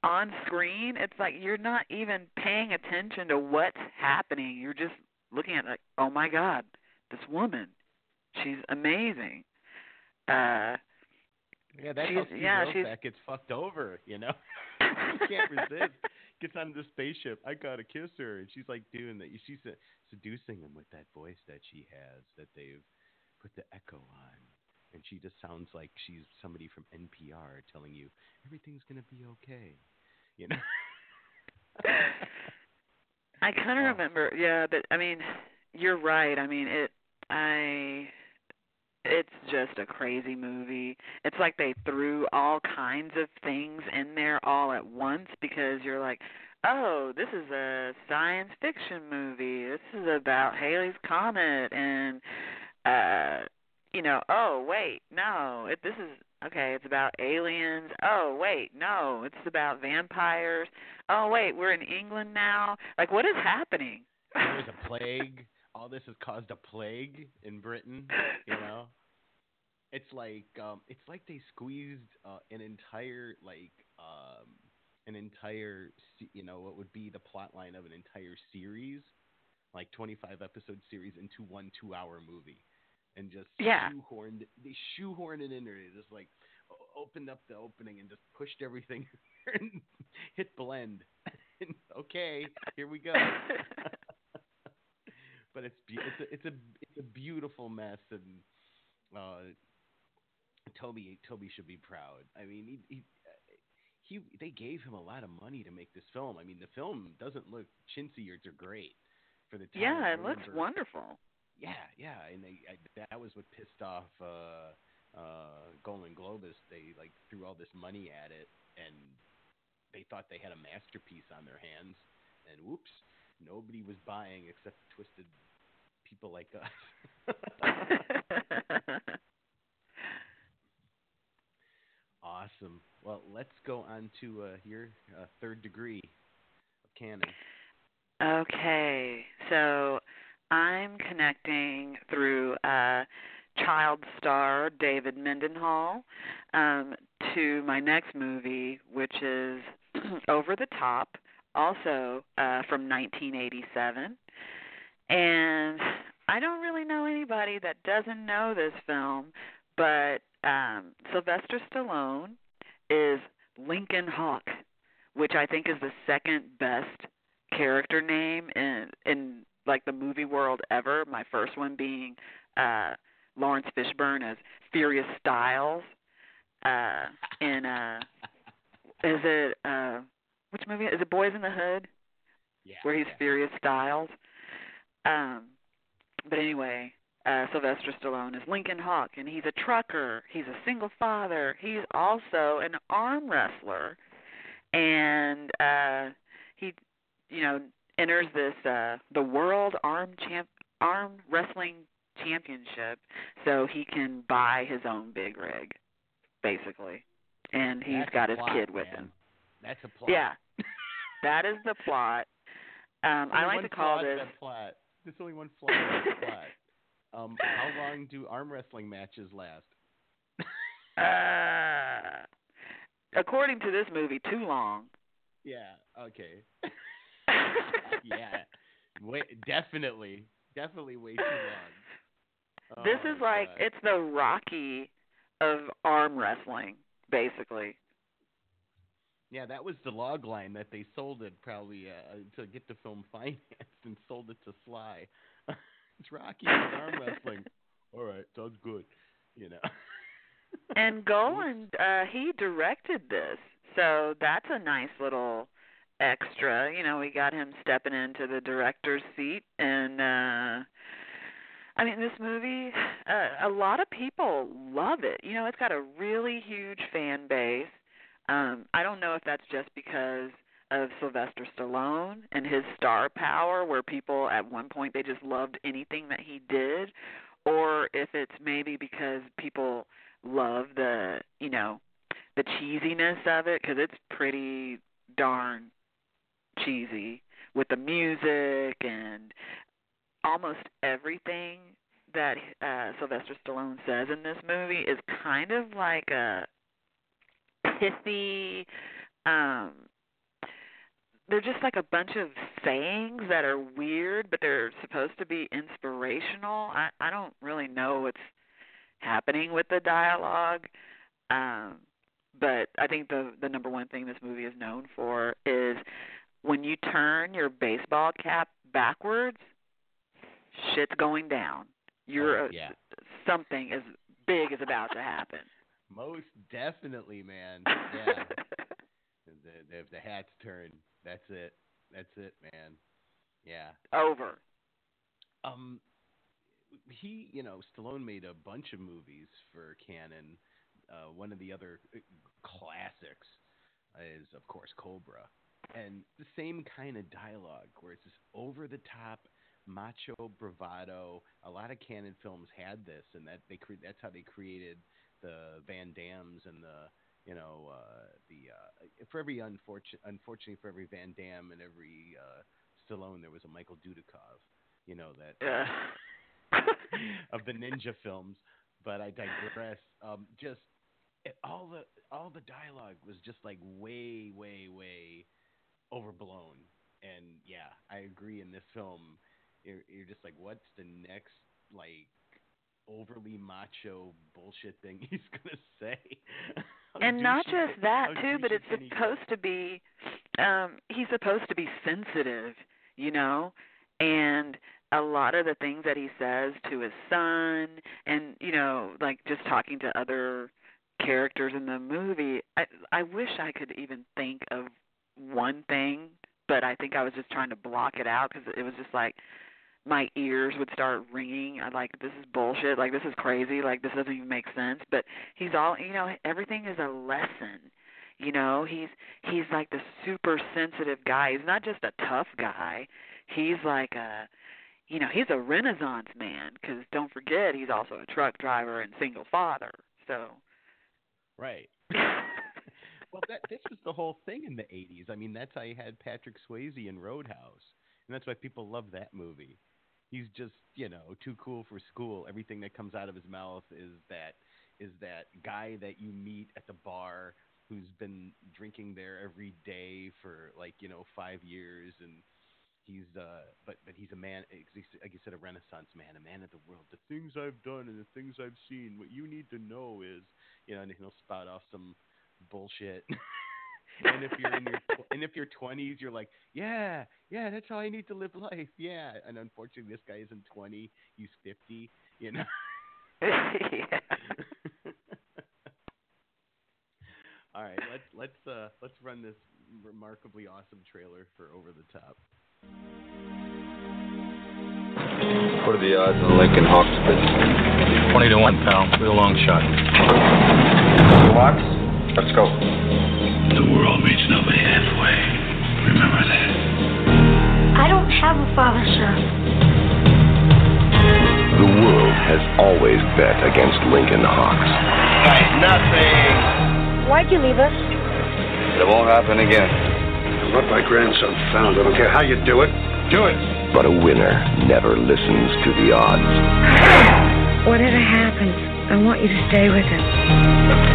on screen, it's like you're not even paying attention to what's happening. You're just looking at like, "Oh my god, this woman. She's amazing." Uh yeah, that's she's, how Steve yeah, she's, gets fucked over, you know. he can't resist. Gets on the spaceship. I gotta kiss her, and she's like doing that. She's uh, seducing him with that voice that she has that they've put the echo on, and she just sounds like she's somebody from NPR telling you everything's gonna be okay, you know. I kind of remember, yeah, but I mean, you're right. I mean, it. I. It's just a crazy movie. It's like they threw all kinds of things in there all at once because you're like, oh, this is a science fiction movie. This is about Halley's comet, and uh, you know, oh wait, no, it, this is okay. It's about aliens. Oh wait, no, it's about vampires. Oh wait, we're in England now. Like, what is happening? there was a plague. All this has caused a plague in Britain. You know, it's like um, it's like they squeezed uh, an entire like um, an entire you know what would be the plot line of an entire series, like 25 episode series into one two hour movie, and just Yeah. shoehorned they shoehorned it in there. They just like opened up the opening and just pushed everything and hit blend. okay, here we go. but it's be- it's a it's a it's a beautiful mess, and uh, Tobe Tobe should be proud. I mean, he, he he they gave him a lot of money to make this film. I mean, the film doesn't look chintzy or or great for the time. yeah, it looks wonderful. Yeah, yeah, and they I, that was what pissed off uh uh Golan Globus. They like threw all this money at it, and they thought they had a masterpiece on their hands, and whoops, nobody was buying except twisted people like us. awesome. Well, let's go on to uh, your uh, third degree of Cannon. Okay, so I'm connecting through uh, child star David Mendenhall um, to my next movie, which is Over the Top, also uh, from 1987. And I don't really know anybody that doesn't know this film, but um, Sylvester Stallone is Lincoln Hawk, which I think is the second best character name in in like the movie world ever. My first one being uh Laurence Fishburne as Furious Styles. Uh in uh is it uh which movie is it Boys in the Hood? Yeah. Where he's yeah. Furious Styles. Um but anyway, uh Sylvester Stallone is Lincoln Hawk and he's a trucker, he's a single father, he's also an arm wrestler. And uh he you know, enters this uh the world arm champ arm wrestling championship so he can buy his own big rig, basically. And he's That's got his plot, kid with man. him. That's a plot. Yeah. that is the plot. Um I like to call this plot. There's only one flaw to that plot. Um, how long do arm wrestling matches last? uh according to this movie, too long. Yeah. Okay. Yeah. Wait. Definitely. Definitely way too long. this Oh, is like God. it's the Rocky of arm wrestling, basically. Yeah, that was the log line that they sold it probably uh, to get the film financed and sold it to Sly. it's Rocky and arm wrestling. All right, sounds good. You know. and Golan, uh, he directed this, so that's a nice little extra. You know, we got him stepping into the director's seat, and uh I mean, this movie, uh, a lot of people love it. You know, it's got a really huge fan base. Um, I don't know if that's just because of Sylvester Stallone and his star power, where people at one point they just loved anything that he did, or if it's maybe because people love the, you know, the cheesiness of it, because it's pretty darn cheesy with the music and almost everything that uh Sylvester Stallone says in this movie is kind of like a pithy um they're just like a bunch of sayings that are weird but they're supposed to be inspirational. I I don't really know what's happening with the dialogue. Um but I think the the number one thing this movie is known for is when you turn your baseball cap backwards, shit's going down. You're oh, yeah. something as big is about to happen. Most definitely, man. Yeah. the, if the hats turned. that's it. That's it, man. Yeah. Over. Um, he, you know, Stallone made a bunch of movies for Cannon. Uh, one of the other uh, classics is, of course, Cobra, and the same kind of dialogue where it's this over the top macho bravado. A lot of Cannon films had this, and that they cre- that's how they created the Van Dammes and the you know uh, the uh, for every unfortunate unfortunately for every Van Damme and every uh, Stallone there was a Michael Dudikoff. You know that of the ninja films. But I digress. Um, just it, all the all the dialogue was just like way way way overblown. And yeah, I agree. In this film, you're, you're just like, what's the next like overly macho bullshit thing he's gonna say? and not just that too, but it's supposed to be. Um, he's supposed to be sensitive, you know, and a lot of the things that he says to his son, and you know, like just talking to other characters in the movie. I I wish I could even think of one thing, but I think I was just trying to block it out because it was just like my ears would start ringing. I like this is bullshit. Like this is crazy. Like this doesn't even make sense. But he's all you know. Everything is a lesson. You know, he's he's like the super sensitive guy. He's not just a tough guy. He's like a you know, he's a renaissance man because don't forget he's also a truck driver and single father. So Right. well, that this was the whole thing in the '80s. I mean, that's how you had Patrick Swayze in Roadhouse, and that's why people love that movie. He's just, you know, too cool for school. Everything that comes out of his mouth is that is that guy that you meet at the bar who's been drinking there every day for like you know five years and he's uh but but he's a man like you said a renaissance man a man of the world the things i've done and the things i've seen what you need to know is you know and he'll spout off some bullshit and if you're in your and if you're 20s you're like yeah yeah that's how i need to live life yeah and unfortunately this guy isn't 20 he's 50 you know all right let's let's uh let's run this remarkably awesome trailer for over the top what are the odds of on Lincoln Hawks visit? 20 to 1, pal. Real long shot. Locks? Let's go. The world meets nobody halfway. Remember that. I don't have a father, sir. The world has always bet against Lincoln Hawks. Right, nothing. Why'd you leave us? It won't happen again. I want my grandson found. I don't care how you do it. Do it. But a winner never listens to the odds. Whatever happens, I want you to stay with him.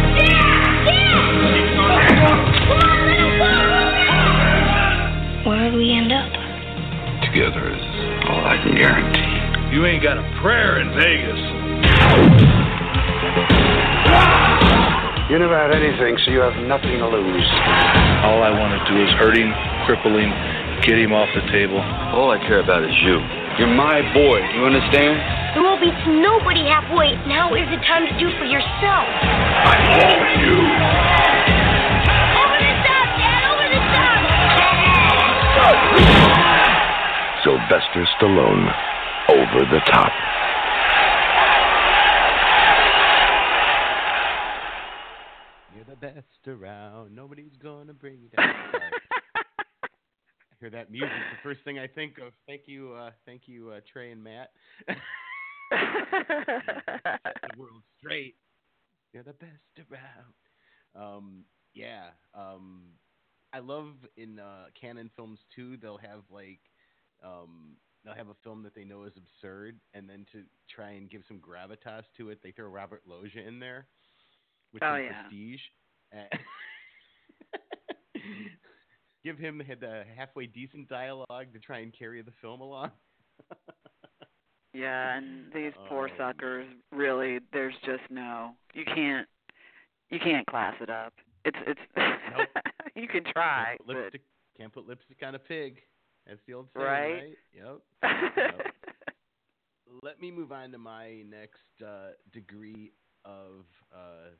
Guarantee. You ain't got a prayer in Vegas. You never had anything, so you have nothing to lose. All I want to do is hurt him, cripple him, get him off the table. All I care about is you. You're my boy. You understand? There won't be nobody halfway. Now is the time to do for yourself. I warn you. Sylvester Stallone, over the top. You're the best around. Nobody's gonna bring you down. I hear that music. The first thing I think of. Thank you, uh, thank you, uh, Trey and Matt. the world straight. You're the best around. Um, yeah. Um, I love in uh, Cannon films too. They'll have like, um, they'll have a film that they know is absurd, and then to try and give some gravitas to it, they throw Robert Loggia in there, which Oh, is yeah. Prestige. And- give him the halfway decent dialogue to try and carry the film along. Yeah, and these poor Um, suckers really there's just no you can't you can't class it up. It's it's nope. you can try, Can't put lipstick, can't put lipstick on a pig. That's the old saying, Right? right? Yep. Yep. Let me move on to my next uh, degree of uh,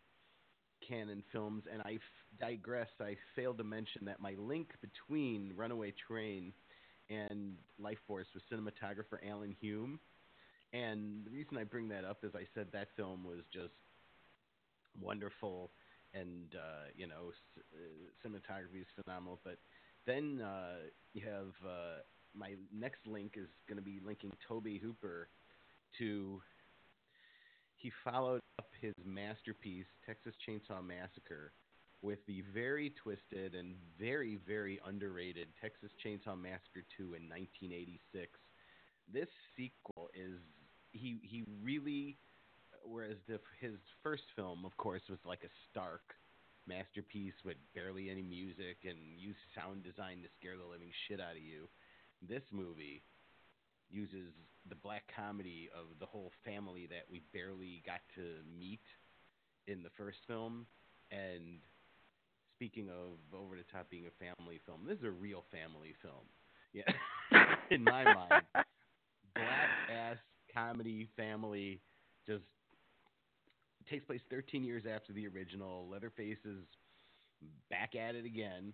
Cannon films, and I f- digress. I failed to mention that my link between Runaway Train and Lifeforce was cinematographer Alan Hume. And the reason I bring that up is I said that film was just wonderful, and uh, you know, c- uh, cinematography is phenomenal. But then uh, you have uh, my next link is going to be linking Tobe Hooper to. He followed up his masterpiece, Texas Chainsaw Massacre, with the very twisted and very, very underrated Texas Chainsaw Massacre 2 in 1986. This sequel is he he really whereas the his first film of course was like a stark masterpiece with barely any music and used sound design to scare the living shit out of you. This movie uses the black comedy of the whole family that we barely got to meet in the first film and speaking of over the top being a family film, this is a real family film. Yeah. in my mind. Black ass comedy family just takes place 13 years after the original. Leatherface is back at it again,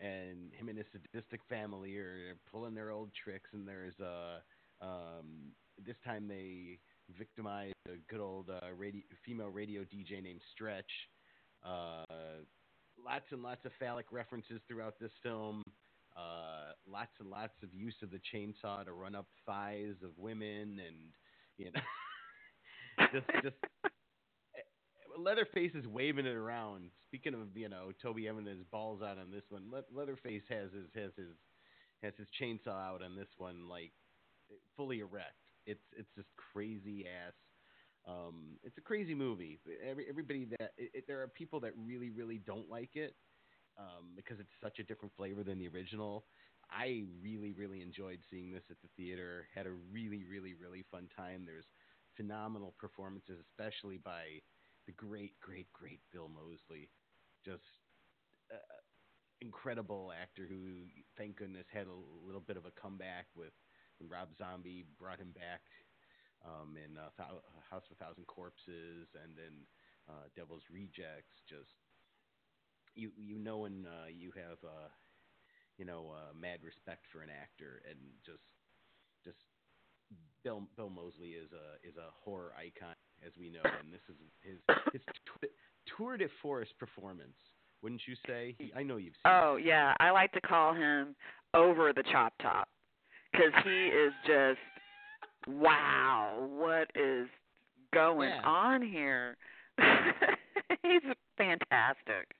and him and his sadistic family are pulling their old tricks. And there's a um, this time they victimize a good old uh, radio, female radio DJ named Stretch. Uh, lots and lots of phallic references throughout this film. Uh, lots and lots of use of the chainsaw to run up thighs of women, and you know, just just Leatherface is waving it around. Speaking of you know Tobe having his balls out on this one, Le- Leatherface has his has his has his chainsaw out on this one, like fully erect. It's it's just crazy ass. Um, it's a crazy movie. Every, everybody that it, it, there are people that really really don't like it um, because it's such a different flavor than the original. I really really enjoyed seeing this at the theater. Had a really really really fun time. There's phenomenal performances, especially by the great great great Bill Moseley. Just uh, incredible actor who, thank goodness, had a little bit of a comeback with when Rob Zombie brought him back um, in uh, House of a Thousand Corpses, and then uh, Devil's Rejects. Just you you know when uh, you have uh, you know uh, mad respect for an actor, and just just Bill Bill Moseley is a is a horror icon, as we know, and this is his his tour de force performance. Wouldn't you say? He, I know you've seen. Oh yeah, I like to call him over the chop top because he is just wow. What is going Yeah. on here? He's fantastic.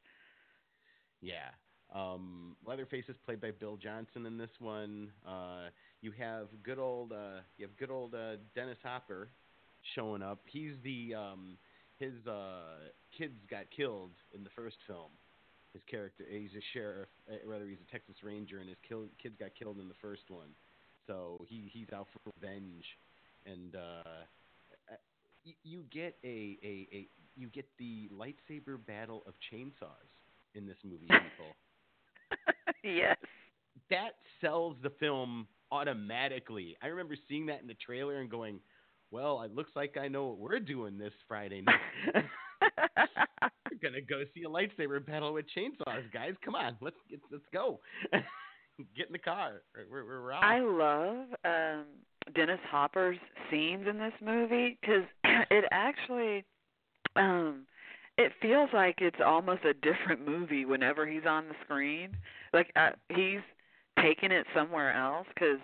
Yeah. Um, Leatherface is played by Bill Johnson in this one. Uh, you have good old uh, you have good old uh, Dennis Hopper showing up. He's the um, his uh, kids got killed in the first film. His character, he's a sheriff, uh, rather he's a Texas Ranger, and his kill, kids got killed in the first one. So he he's out for revenge, and uh, uh, you get a, a, a you get the lightsaber battle of chainsaws in this movie, people. yes. that sells the film automatically. I remember seeing that in the trailer and going, "Well, it looks like I know what we're doing this Friday night. we're gonna go see a lightsaber battle with chainsaws, guys. Come on, let's get, let's go. get in the car. We're we're, off." I love um Dennis Hopper's scenes in this movie because it actually um it feels like it's almost a different movie whenever he's on the screen. Like uh, he's taking it somewhere else because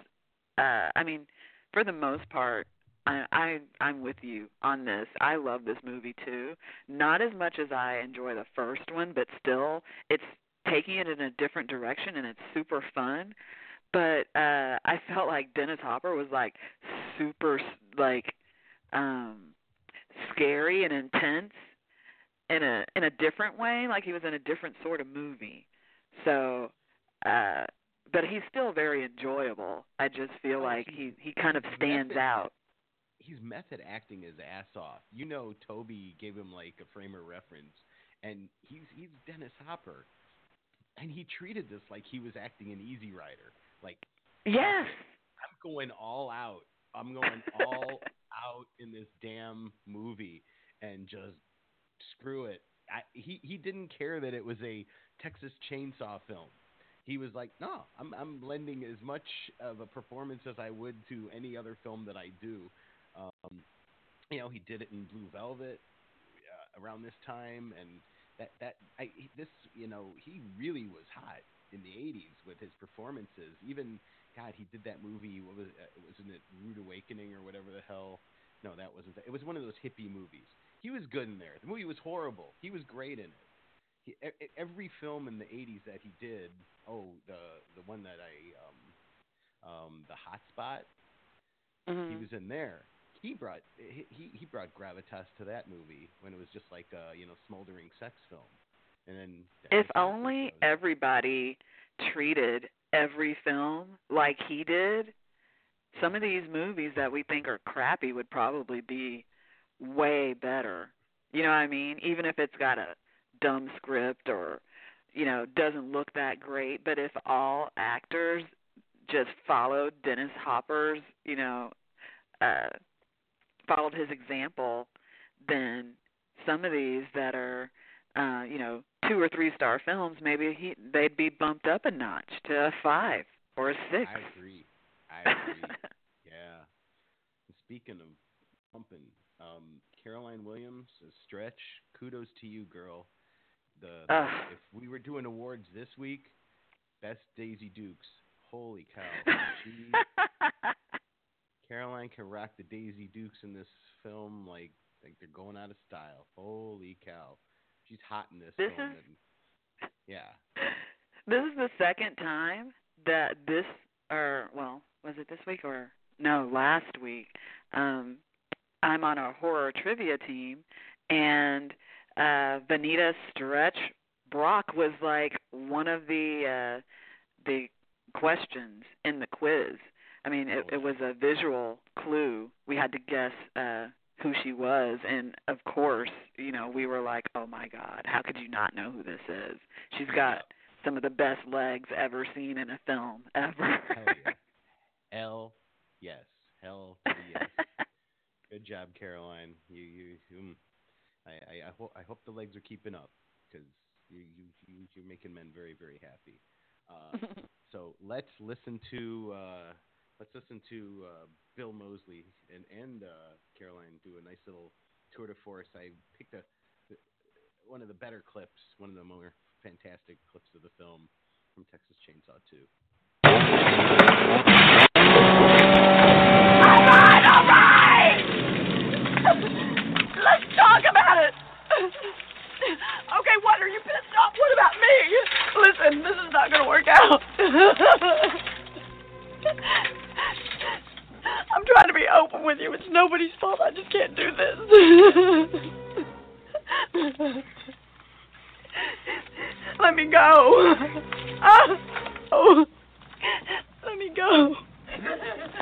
uh I mean for the most part I, I I'm with you on this. I love this movie too. Not as much as I enjoy the first one, but still it's taking it in a different direction and it's super fun. But uh I felt like Dennis Hopper was like super like um scary and intense in a in a different way, like he was in a different sort of movie. So uh but he's still very enjoyable. I just feel like he he kind of stands out. He's method acting his ass off. You know, Tobe gave him like a frame of reference, and he's he's Dennis Hopper, and he treated this like he was acting an Easy Rider. Like Yes. I'm going all out. I'm going all out in this damn movie and just screw it. I, he he didn't care that it was a Texas Chainsaw film. He was like, no, I'm I'm lending as much of a performance as I would to any other film that I do. Um, you know, he did it in Blue Velvet uh, around this time, and that that I this you know he really was hot in the '80s with his performances. Even God, he did that movie. What was uh, wasn't it Rude Awakening or whatever the hell? No, that wasn't. It was one of those hippie movies. He was good in there. The movie was horrible. He was great in it. He, every film in the '80s that he did. Oh, the the one that I um um the Hot Spot. Mhm. He was in there. He brought he he brought gravitas to that movie when it was just like a you know smoldering sex film. And then If only everybody treated every film like he did, some of these movies that we think are crappy would probably be way better. You know what I mean? Even if it's got a dumb script or you know, doesn't look that great, but if all actors just followed Dennis Hopper's, you know, uh followed his example, then some of these that are uh, you know, two or three star films, maybe he they'd be bumped up a notch to a five or a six. I agree. I agree. yeah. And speaking of pumping, um, Caroline Williams, a stretch. Kudos to you, girl. The, the if we were doing awards this week, best Daisy Dukes. Holy cow! She, Caroline can rock the Daisy Dukes in this film like like they're going out of style. Holy cow! She's hot in this, This film. is- and, yeah. This is the second time that this or well, was it this week or no, last week. Um I'm on a horror trivia team and uh Vanita Stretch Brock was like one of the uh the questions in the quiz. I mean, it, it was a visual clue. We had to guess uh who she was and of course, you know, we were like, "Oh my god, how could you not know who this is?" She's got some of the best legs ever seen in a film ever. Hell yeah. Hell yes. Hell yes. Good job, Caroline. You you, you mm, I I, I hope I hope the legs are keeping up because you you you you're making men very very happy. Uh, so let's listen to uh, let's listen to uh, Bill Moseley and and uh, Caroline do a nice little tour de force. I picked a one of the better clips, one of the more fantastic clips of the film from Texas Chainsaw 2. You. It's nobody's fault. I just can't do this. Let me go. Oh. Let me go.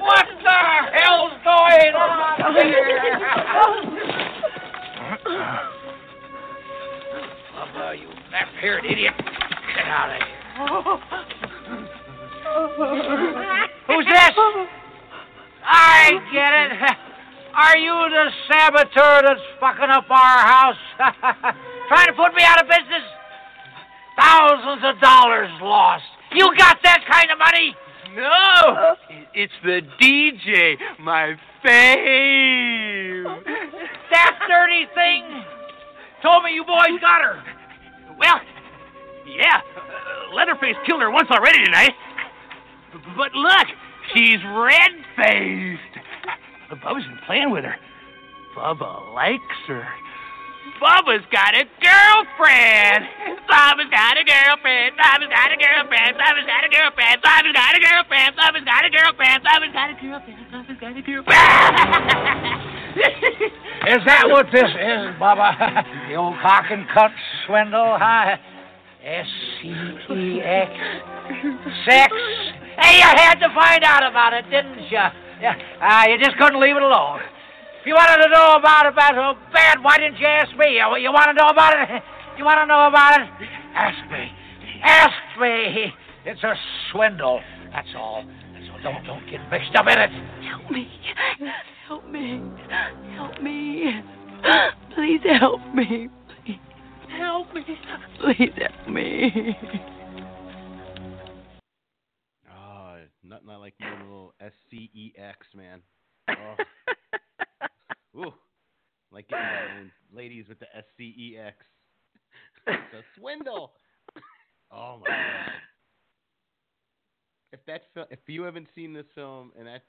What the hell's going on here? Bubba, you left-haired idiot. Get out of here. Oh. Are you the saboteur that's fucking up our house? Trying to put me out of business? Thousands of dollars lost. You got that kind of money? No, it's the DJ, my fave. That dirty thing told me you boys got her. Well, yeah, Leatherface killed her once already tonight. But look, she's red-faced. Bubba's been playing with her. Bubba likes her. Bubba's got a girlfriend. Bubba's got a girlfriend. Bubba's got a girlfriend. Bubba's got a girlfriend. Bubba's got a girlfriend. Bubba's got a girlfriend. Bubba's got a girlfriend. Bubba's got a girlfriend. Is that what this is, Bubba? the old cock and cut swindle, huh? S C E X. Sex. Hey, you had to find out about it, didn't you? Yeah. Uh, you just couldn't leave it alone. If you wanted to know about it that so bad, why didn't you ask me? You, you want to know about it? You want to know about it? Ask me. Ask me. It's a swindle. That's all. So don't don't get mixed up in it. Help me. Help me. Help me. Please help me. Please help me. Please help me. Oh, nothing I like more than a little S C E X, man. Oh. Ooh. Like getting down ladies with the S C E X. It's a swindle. Oh my god. If that fil- if you haven't seen this film and that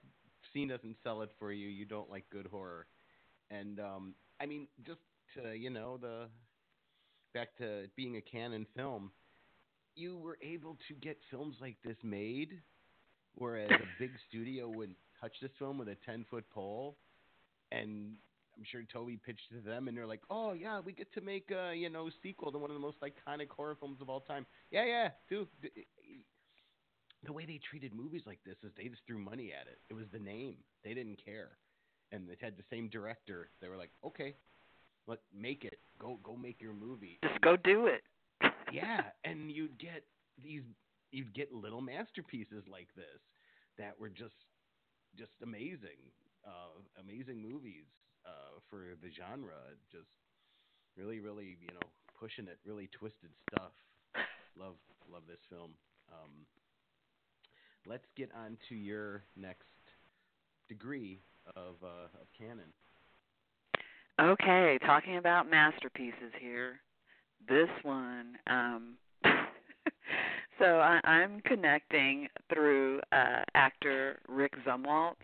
scene doesn't sell it for you, you don't like good horror. And um I mean just to, you know, the back to being a Cannon film, you were able to get films like this made whereas a big studio wouldn't touch this film with a 10 foot pole and I'm sure Tobe pitched to them, and they're like, "Oh yeah, we get to make a you know sequel to one of the most iconic horror films of all time." Yeah, yeah, dude. The way they treated movies like this is they just threw money at it. It was the name. They didn't care, and they had the same director. They were like, "Okay, let make it. Go go make your movie." Just go do it. yeah, and you'd get these. You'd get little masterpieces like this that were just just amazing, uh, amazing movies uh, for the genre. Just really, really, you know, pushing it, really twisted stuff. Love, love this film. Um, let's get on to your next degree of uh, of Cannon. Okay, talking about masterpieces here. This one, um, so I, I'm connecting through uh, actor Rick Zumwalt,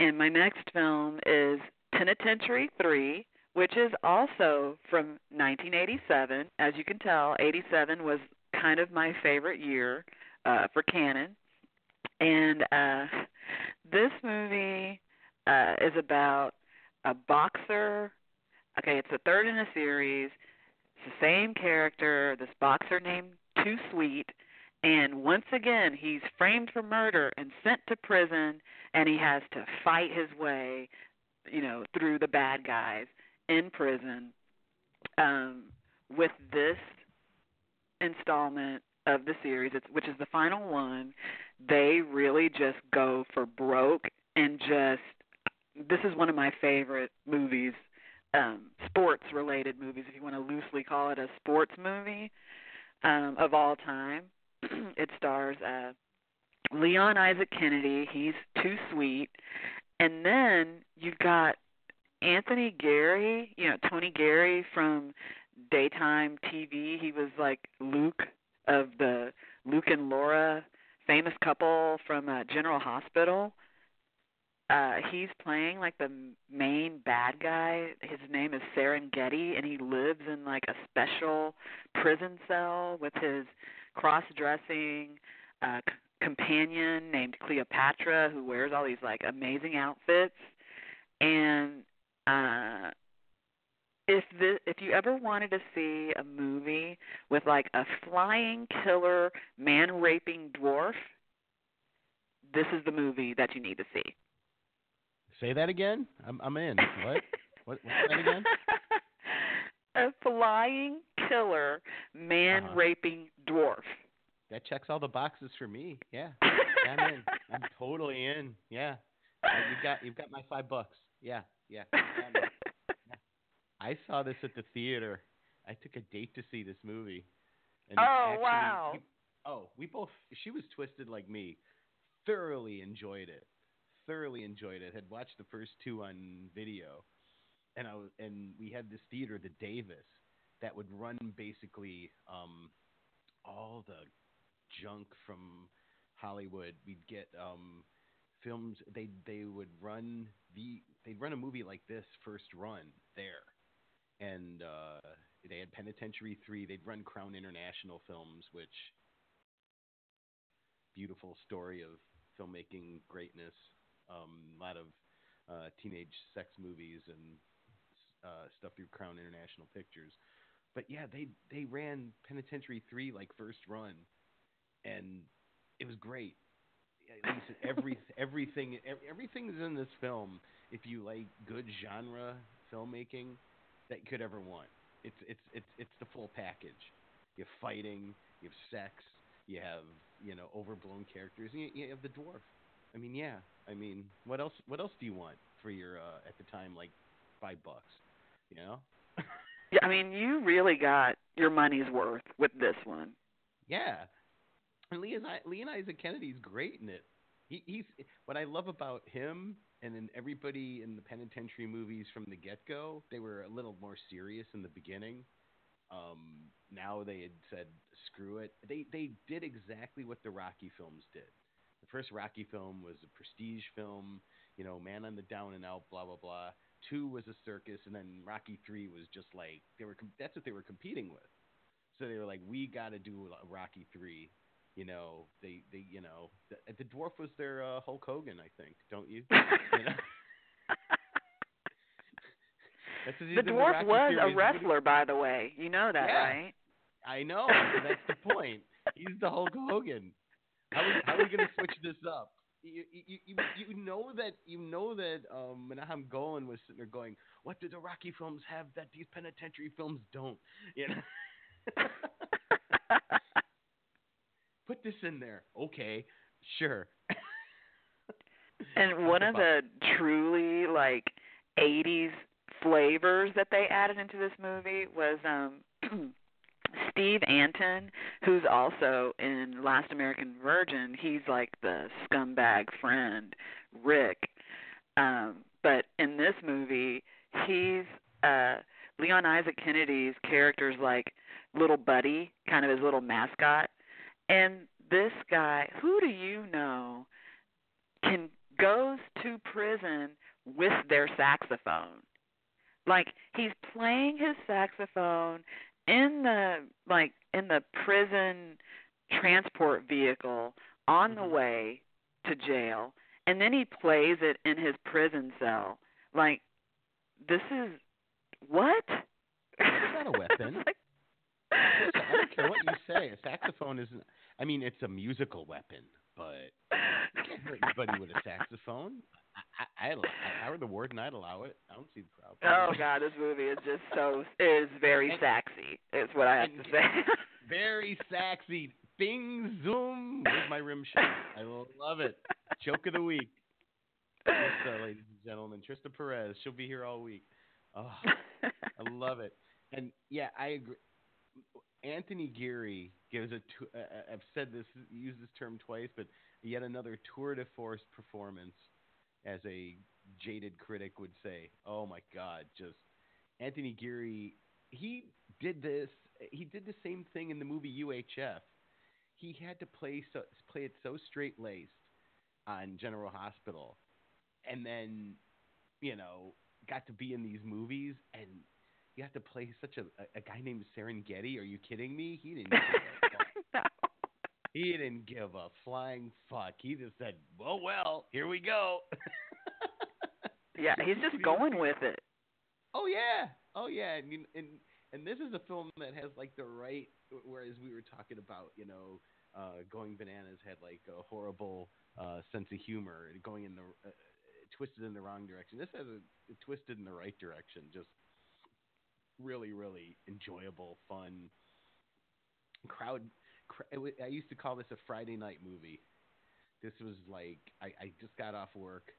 and my next film is Penitentiary 3, which is also from 1987. As you can tell, 87 was kind of my favorite year uh, for Cannon. And uh, this movie uh, is about a boxer. Okay, it's the third in a series. It's the same character, this boxer named Too Sweet. And once again, he's framed for murder and sent to prison, and he has to fight his way you know, through the bad guys in prison. Um, with this installment of the series, which is the final one, they really just go for broke and just. This is one of my favorite movies, um, sports related movies, if you want to loosely call it a sports movie um, of all time. it stars uh, Leon Isaac Kennedy. He's too sweet, and then you've got Anthony Geary, you know, Tony Geary from daytime TV. He was like Luke of the Luke and Laura famous couple from uh, General Hospital. Uh he's playing like the main bad guy. His name is Serengeti and he lives in like a special prison cell with his cross-dressing uh companion named Cleopatra who wears all these like amazing outfits and uh if this if you ever wanted to see a movie with like a flying killer man raping dwarf this is the movie that you need to see Say that again. I'm I'm in. What? what what's that again? a flying killer, man Uh-huh. raping dwarf. That checks all the boxes for me. Yeah, Yeah, I'm in. I'm totally in. Yeah, Uh, you've got you've got my five bucks. Yeah, yeah. I saw this at the theater. I took a date to see this movie. And Oh, actually, wow. we- oh, we both. She was twisted like me. Thoroughly enjoyed it. Thoroughly enjoyed it. Had watched the first two on video, and I was, and we had this theater, the Davis, that would run basically um, all the junk from Hollywood. We'd get um, films. They they would run the they'd run a movie like this first run there, and uh, they had Penitentiary Three. They'd run Crown International Films, which beautiful story of filmmaking greatness. Um, a lot of uh, teenage sex movies and uh, stuff through Crown International Pictures. But yeah, they they ran Penitentiary Three like first run, and it was great. At least every everything ev- everything's in this film. If you like good genre filmmaking, that you could ever want. It's it's it's it's the full package. You have fighting, you have sex, you have you know overblown characters, and you, you have the dwarf. I mean, yeah. I mean, what else? What else do you want for your uh, at the time like five bucks? You know? Yeah, I mean, you really got your money's worth with this one. Yeah. And Leon, Leon Isaac Kennedy's great in it. He, he's what I love about him and then everybody in the penitentiary movies from the get go. They were a little more serious in the beginning. Um, now they had said screw it. They they did exactly what the Rocky films did. The first Rocky film was a prestige film, you know, man on the down and out, blah blah blah. Two was a circus, and then Rocky Three was just like they were. That's what they were competing with. So they were like, we got to do a Rocky Three. You know, they they you know the, the dwarf was their uh, Hulk Hogan, I think, don't you? You know? That's what he The dwarf Rocky was a wrestler, by the way. You know that, Yeah. right? I know. that's the point. He's the Hulk Hogan. How are, how are we going to switch this up? You, you, you, you know that you know that um, Menahem Golan was sitting there going, "What do the Rocky films have that these penitentiary films don't?" You know. Put this in there. Okay, sure. And one of the truly like 80s flavors that they added into this movie was um Steve Antin, who's also in Last American Virgin. He's like the scumbag friend, Rick. Um but in this movie, he's uh Leon Isaac Kennedy's character's like little buddy, kind of his little mascot. And this guy, who do you know can goes to prison with their saxophone. Like he's playing his saxophone in the like in the prison transport vehicle on the mm-hmm. way to jail and then he plays it in his prison cell. Like this is what? It's not a weapon. like, I don't care what you say. A saxophone isn't. I mean, it's a musical weapon, but you can't hurt anybody with a saxophone. I, I, if I were the warden, I'd allow it. I don't see the problem. Oh god, this movie is just so is very sexy. Is what I have to say. Very sexy. Bing zoom. Where's my rim shot? I will love it. Joke of the week. Trista, ladies and gentlemen, Trista Perez. She'll be here all week. Oh, I love it. And yeah, I agree. Anthony Geary gives a. t- uh, uh, I've said this, used this term twice, but yet another tour de force performance, as a jaded critic would say. Oh my God, just Anthony Geary. He did this. He did the same thing in the movie UHF. He had to play so play it so straight laced on General Hospital, and then, you know, got to be in these movies and you have to play such a a, guy named Serengeti. Are you kidding me? He didn't. Give a fuck. He didn't give a flying fuck. He just said, "Well, well, here we go." yeah, he's just going with it. Oh yeah, oh yeah, and and and this is a film that has like the right. Whereas we were talking about, you know, uh, Going Bananas had like a horrible uh, sense of humor, going in the uh, twisted in the wrong direction. This has a, a twisted in the right direction. Just really, really enjoyable, fun crowd. Cr- I used to call this a Friday night movie. This was like I, I just got off work.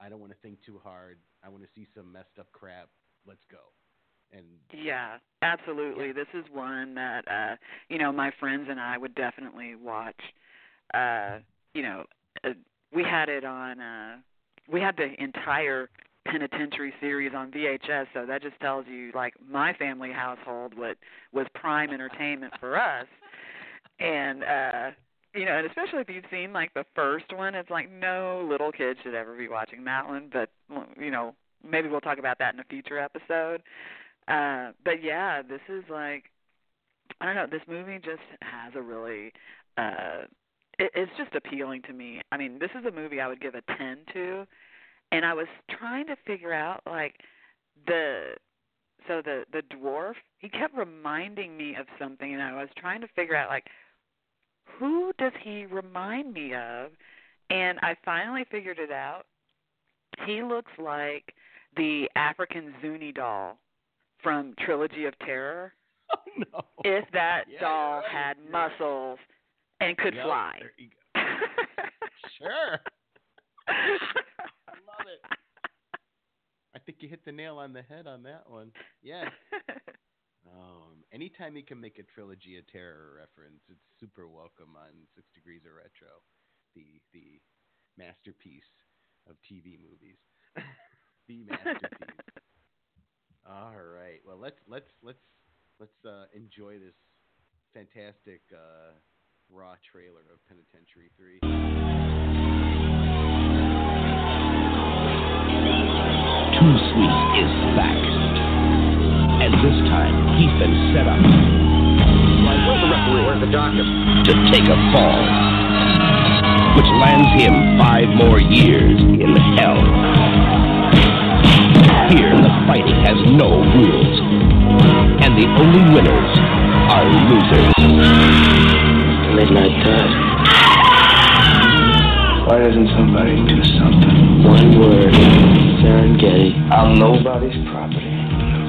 I don't want to think too hard. I want to see some messed up crap. Let's go. And Yeah, absolutely. This is one that uh you know my friends and I would definitely watch. Uh, you know, uh, we had it on. uh We had the entire penitentiary series on VHS, so that just tells you like my family household what was prime entertainment for us. And uh you know, and especially if you've seen like the first one, it's like no little kid should ever be watching that one. But you know, maybe we'll talk about that in a future episode. Uh, but yeah, this is like I don't know. This movie just has a really uh, it, it's just appealing to me. I mean, this is a movie I would give a ten to, and I was trying to figure out like the so the the dwarf he kept reminding me of something, and I was trying to figure out like who does he remind me of, and I finally figured it out. He looks like the African Zuni doll from Trilogy of Terror. Oh no! If that Yeah, doll right. had You're- muscles and could Yep, fly. there you go. Sure. I love it. I think you hit the nail on the head on that one. Yeah. Um, anytime he can make a trilogy of terror reference, it's super welcome on Six Degrees of Retro, the the masterpiece of TV movies. the masterpiece. All right. Well, let's let's let's let's uh, enjoy this fantastic uh, raw trailer of Penitentiary Three. Too Sweet is back. And this time, he's been set up. Why, where's the referee? Where's the doctor? To take a fall. Which lands him five more years in hell. Here, the fighting has no rules. And the only winners are losers. Midnight Third. Why doesn't somebody do something? One word. Serengeti. I'm nobody's property.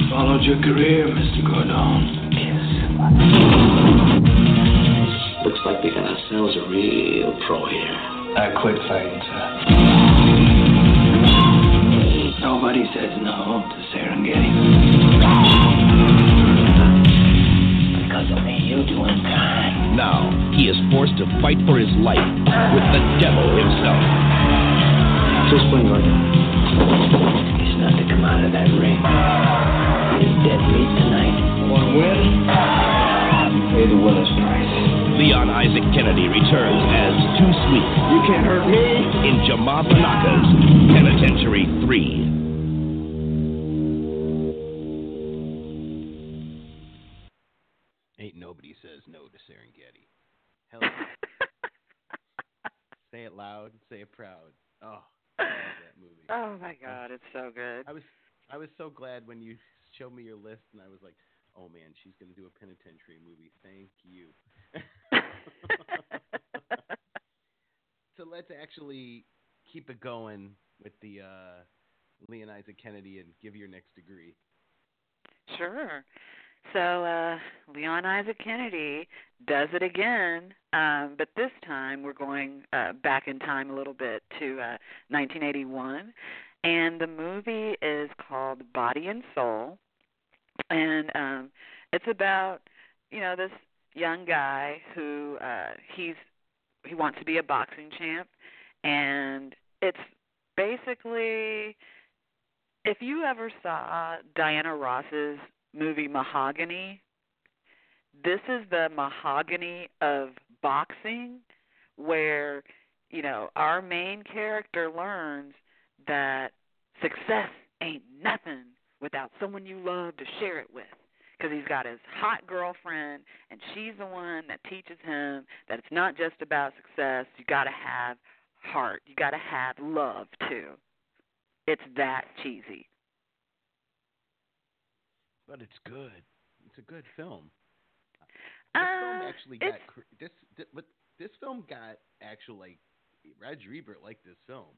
Followed your career, Mr. Gordon. Yes. Looks like we got ourselves a real pro here. I quit fighting, sir. Nobody says no to Serengeti. Because only you doing time. Now, he is forced to fight for his life with the devil himself. Just when He's not to come out of that ring. He's dead meat tonight. One win. Pay the winner's price. Leon Isaac Kennedy returns as Too Sweet. You can't hurt me. In Jamaa Fanaka's Penitentiary 3. Ain't nobody says no to Serengeti. Hell yeah. say it loud, say it proud. Oh, I love that movie. Oh my god, it's so good. I was I was so glad when you showed me your list and I was like, oh man, she's gonna do a penitentiary movie. Thank you. so let's actually keep it going with the uh, Leon Isaac Kennedy and give your next degree. Sure. So uh, Leon Isaac Kennedy does it again, um, but this time we're going uh, back in time a little bit to uh, 1981, and the movie is called Body and Soul, and um, it's about you know this young guy who uh, he's he wants to be a boxing champ, and it's basically if you ever saw Diana Ross's movie Mahogany, this is the mahogany of boxing where, you know, our main character learns that success ain't nothing without someone you love to share it with. Because he's got his hot girlfriend, and she's the one that teaches him that it's not just about success. You got to have heart. You got to have love too. It's that cheesy. But it's good. It's a good film. This film Uh, actually got cr- this, but this film got actual like Roger Ebert liked this film.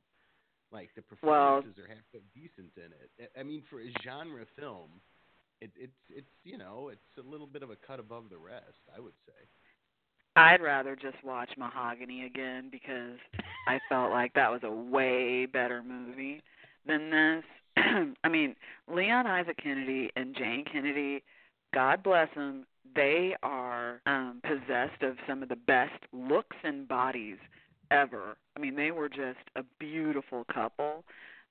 Like the Well- performances are half decent in it. I- I mean, for a genre film, it, it's it's you know it's a little bit of a cut above the rest, I would say. I'd rather just watch Mahogany again because I felt like that was a way better movie than this. I mean, Leon Isaac Kennedy and Jayne Kennedy, God bless them, they are um possessed of some of the best looks and bodies ever. I mean, they were just a beautiful couple,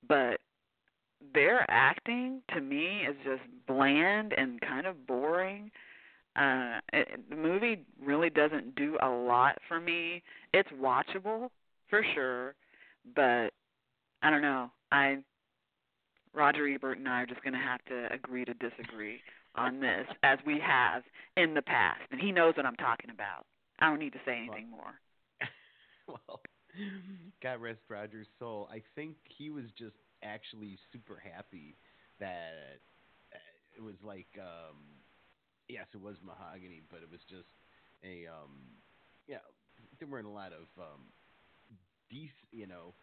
but their acting to me is just bland and kind of boring. Uh it, the movie really doesn't do a lot for me. It's watchable for sure, but I don't know. I Roger Ebert and I are just going to have to agree to disagree on this as we have in the past. And he knows what I'm talking about. I don't need to say anything more. well, God rest Roger's soul. I think he was just actually super happy that uh, it was like, um, yes, it was mahogany, but it was just a, um, yeah, there weren't a lot of, um, decent, you know,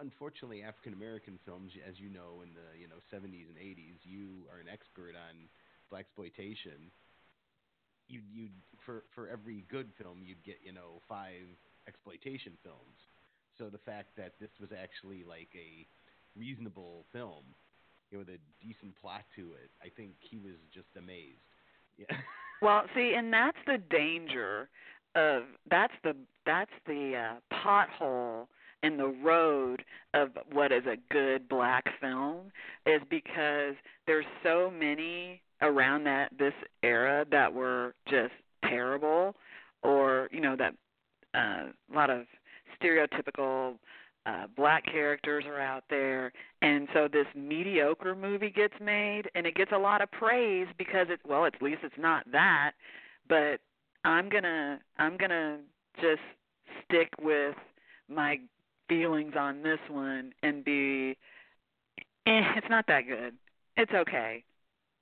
unfortunately African American films, as you know, in the you know 70s and 80s, you are an expert on black exploitation. You you for for every good film, you'd get you know five exploitation films. So the fact that this was actually like a reasonable film, you know, with a decent plot to it, I think he was just amazed. Yeah. Well, see, and that's the danger of that's the that's the uh, pothole in the road of what is a good black film is because there's so many around that this era that were just terrible or you know that uh, a lot of stereotypical uh, black characters are out there. And so this mediocre movie gets made and it gets a lot of praise because it well at least it's not that but i'm to i'm to just stick with my feelings on this one and be eh, it's not that good. It's okay.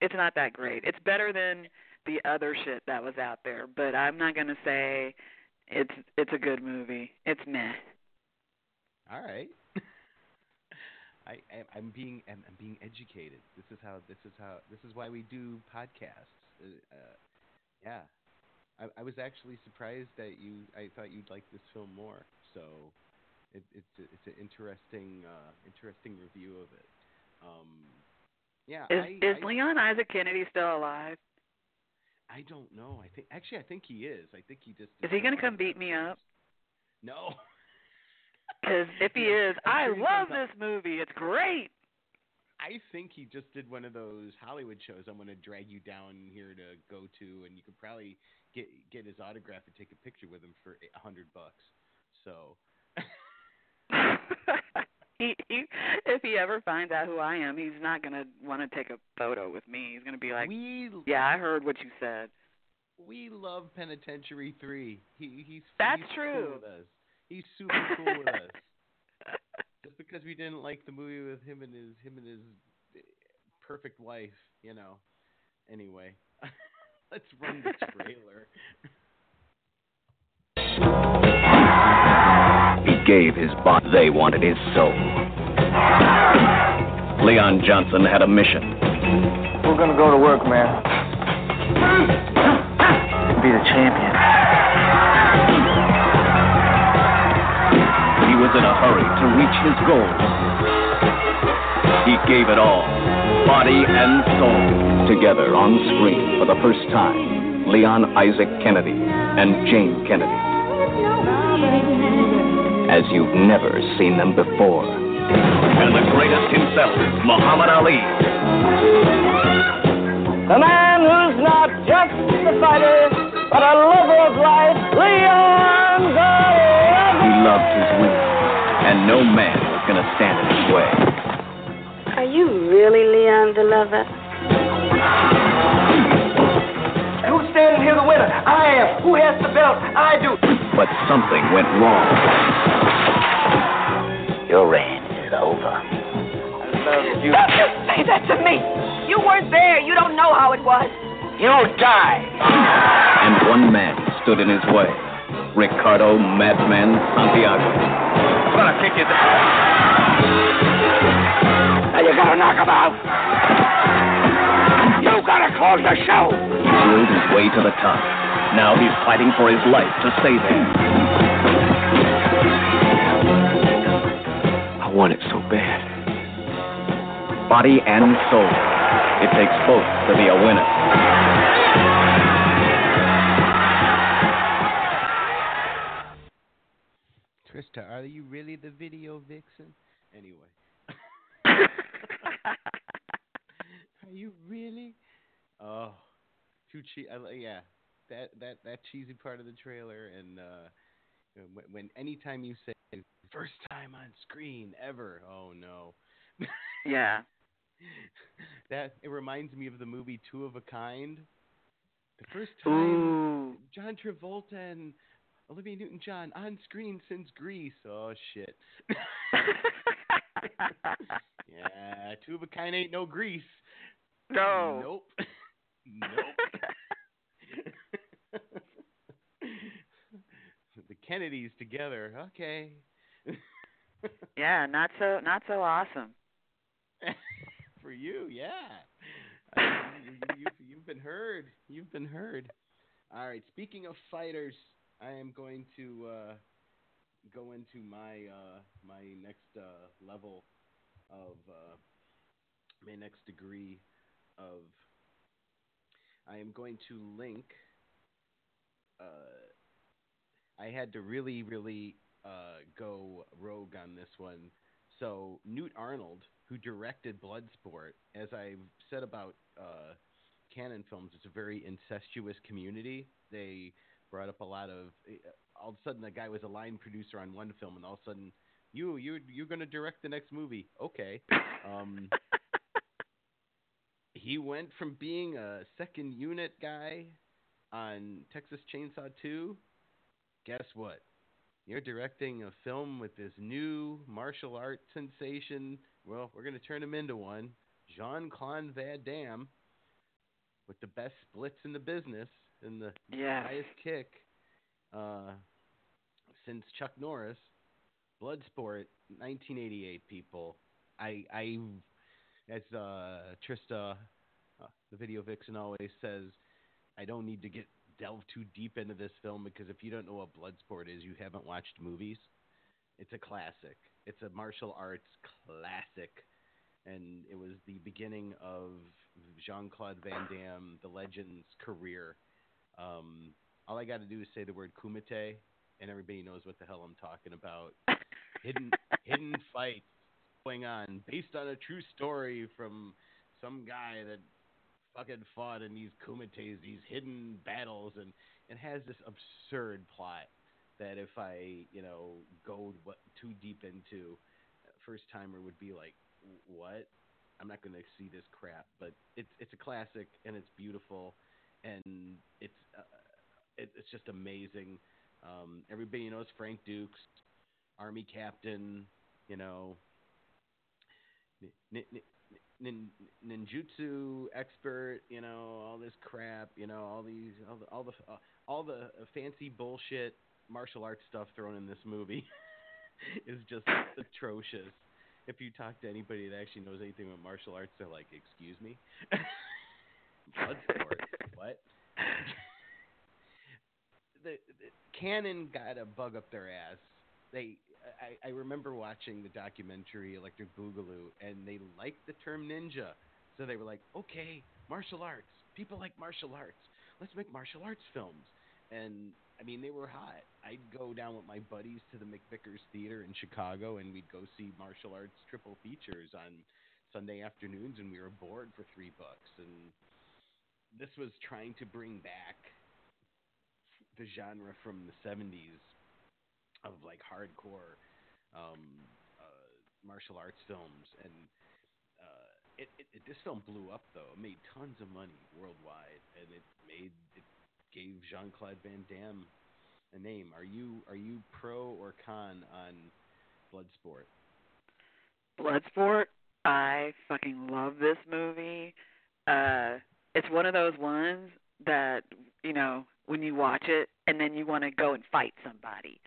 It's not that great. It's better than the other shit that was out there, but I'm not going to say it's it's a good movie. It's meh. All right. I, I'm being I'm, I'm being educated. This is how this is how this is why we do podcasts. Uh, uh, yeah, I, I was actually surprised that you. I thought you'd like this film more. So it, it's a, it's an interesting uh, interesting review of it. Um, yeah, Is I, is I, Leon Isaac Kennedy still alive? I don't know. I think actually I think he is. I think he just Is he going to come beat me up? No. Because if he is, I I'm sure he love this movie. It's great. I think he just did one of those Hollywood shows. I'm going to drag you down here to go to, and you could probably get get his autograph and take a picture with him for a hundred bucks. So he, he, if he ever finds out who I am, he's not going to want to take a photo with me. He's going to be like, we "Yeah, I heard what you said." we love Penitentiary Three. He he's That's he's true. Cool with us. He's super cool with us. Just because we didn't like the movie with him and his him and his perfect wife, you know. Anyway, let's run the trailer. Gave his body. They wanted his soul. Leon Johnson had a mission. We're gonna go to work, man. Be the champion. He was in a hurry to reach his goal. He gave it all, body and soul. Together on screen for the first time, Leon Isaac Kennedy and Jayne Kennedy. As you've never seen them before. And the greatest himself, Muhammad Ali. The man who's not just a fighter, but a lover of life, Leon the Lover. He loved his women, and no man was going to stand in his way. Are you really Leon the lover? Who's standing here the winner? I am. Who has the belt? I do. But something went wrong. Your reign is over. I love you. Don't you say that to me! You weren't there. You don't know how it was. You'll die. And one man stood in his way Ricardo Madman Santiago. I'm gonna kick you. Now you gotta knock him out. You gotta close the show! He drilled his way to the top. Now he's fighting for his life to stay there. I want it so bad. Body and soul. It takes both to be a winner. Trista, are you really the video vixen? Anyway. are you really? Oh, too cheap. Yeah, that that that cheesy part of the trailer, and uh, when, when anytime you say first time on screen ever, oh no. Yeah. that it reminds me of the movie Two of a Kind. The first time Ooh. John Travolta and Olivia Newton-John on screen since Grease. Oh shit. yeah, Two of a Kind ain't no Grease. No. Nope. nope. the Kennedys together. Okay. Yeah, not so not so awesome. For you, yeah. You, you've been heard. You've been heard. All right. Speaking of fighters, I am going to uh, go into my uh, my next uh, level of uh, my next degree of. I am going to link. Uh, I had to really, really uh, go rogue on this one. So Newt Arnold, who directed Bloodsport, as I've said about uh, Cannon films, it's a very incestuous community. They brought up a lot of. All of a sudden, the guy was a line producer on one film, and all of a sudden, you you you're going to direct the next movie. Okay. Um, he went from being a second unit guy on Texas Chainsaw 2. Guess what? You're directing a film with this new martial art sensation. Well, we're going to turn him into one. Jean Claude Van Damme with the best splits in the business and the Yes. highest kick uh, since Chuck Norris. Bloodsport, 1988. People, I, I, as uh, Trista, uh, the video vixen, always says, I don't need to get delve too deep into this film because if you don't know what Bloodsport is, you haven't watched movies. It's a classic. It's a martial arts classic, and it was the beginning of Jean Claude Van Damme, the legend's career. Um, all I got to do is say the word Kumite, and everybody knows what the hell I'm talking about. hidden hidden fights going on based on a true story from some guy that fucking fought in these kumites, these hidden battles, and it has this absurd plot that if I, you know, go too deep into, first timer would be like, what? I'm not going to see this crap, but it's it's a classic and it's beautiful, and it's uh, it, it's just amazing. Um, everybody knows Frank Dux, Army Captain, you know, nin, ninjutsu expert, you know, all this crap, you know, all these, all the, all the, uh, all the fancy bullshit martial arts stuff thrown in this movie is just atrocious. If you talk to anybody that actually knows anything about martial arts, they're like, "Excuse me, Bloodsport, what?" the, the Cannon got a bug up their ass. They, I, I remember watching the documentary Electric Boogaloo, and they liked the term ninja, so they were like, "Okay, martial arts. People like martial arts. Let's make martial arts films." And I mean, they were hot. I'd go down with my buddies to the McVickers Theater in Chicago, and we'd go see martial arts triple features on Sunday afternoons, and we were bored for three bucks. And this was trying to bring back the genre from the 70s of like hardcore um, uh, martial arts films, and uh, it, it, this film blew up though. It made tons of money worldwide, and it made it gave Jean Claude Van Damme a name. Are you are you pro or con on Bloodsport? Bloodsport, I fucking love this movie. Uh it's one of those ones that, you know, when you watch it and then you want to go and fight somebody,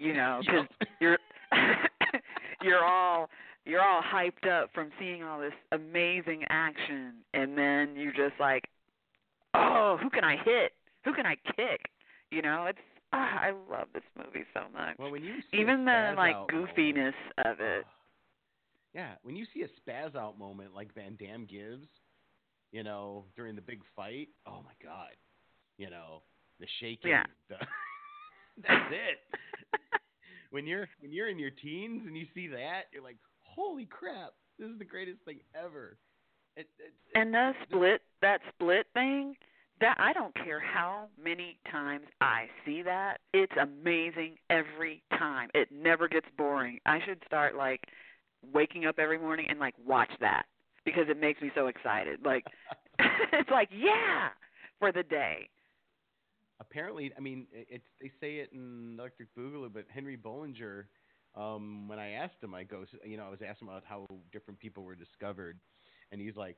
you know, cuz you're you're all you're all hyped up from seeing all this amazing action, and then you just like, oh, who can I hit? Who can I kick? You know, it's ah, I love this movie so much. Well, when you see Even the like goofiness of it. Yeah, when you see a spaz out moment like Van Damme gives, you know, during the big fight, oh my god, you know, the shaking, Yeah. the that's it. when you're when you're in your teens and you see that, you're like, holy crap, this is the greatest thing ever. It, it, And the split, that split thing, that I don't care how many times I see that. It's amazing every time. It never gets boring. I should start like waking up every morning and like watch that because it makes me so excited. Like it's like, yeah, for the day. Apparently, I mean, it's they say it in Electric Boogaloo, but Henri Bollinger, um, when I asked him, I go, you know, I was asking about how different people were discovered, and he's like,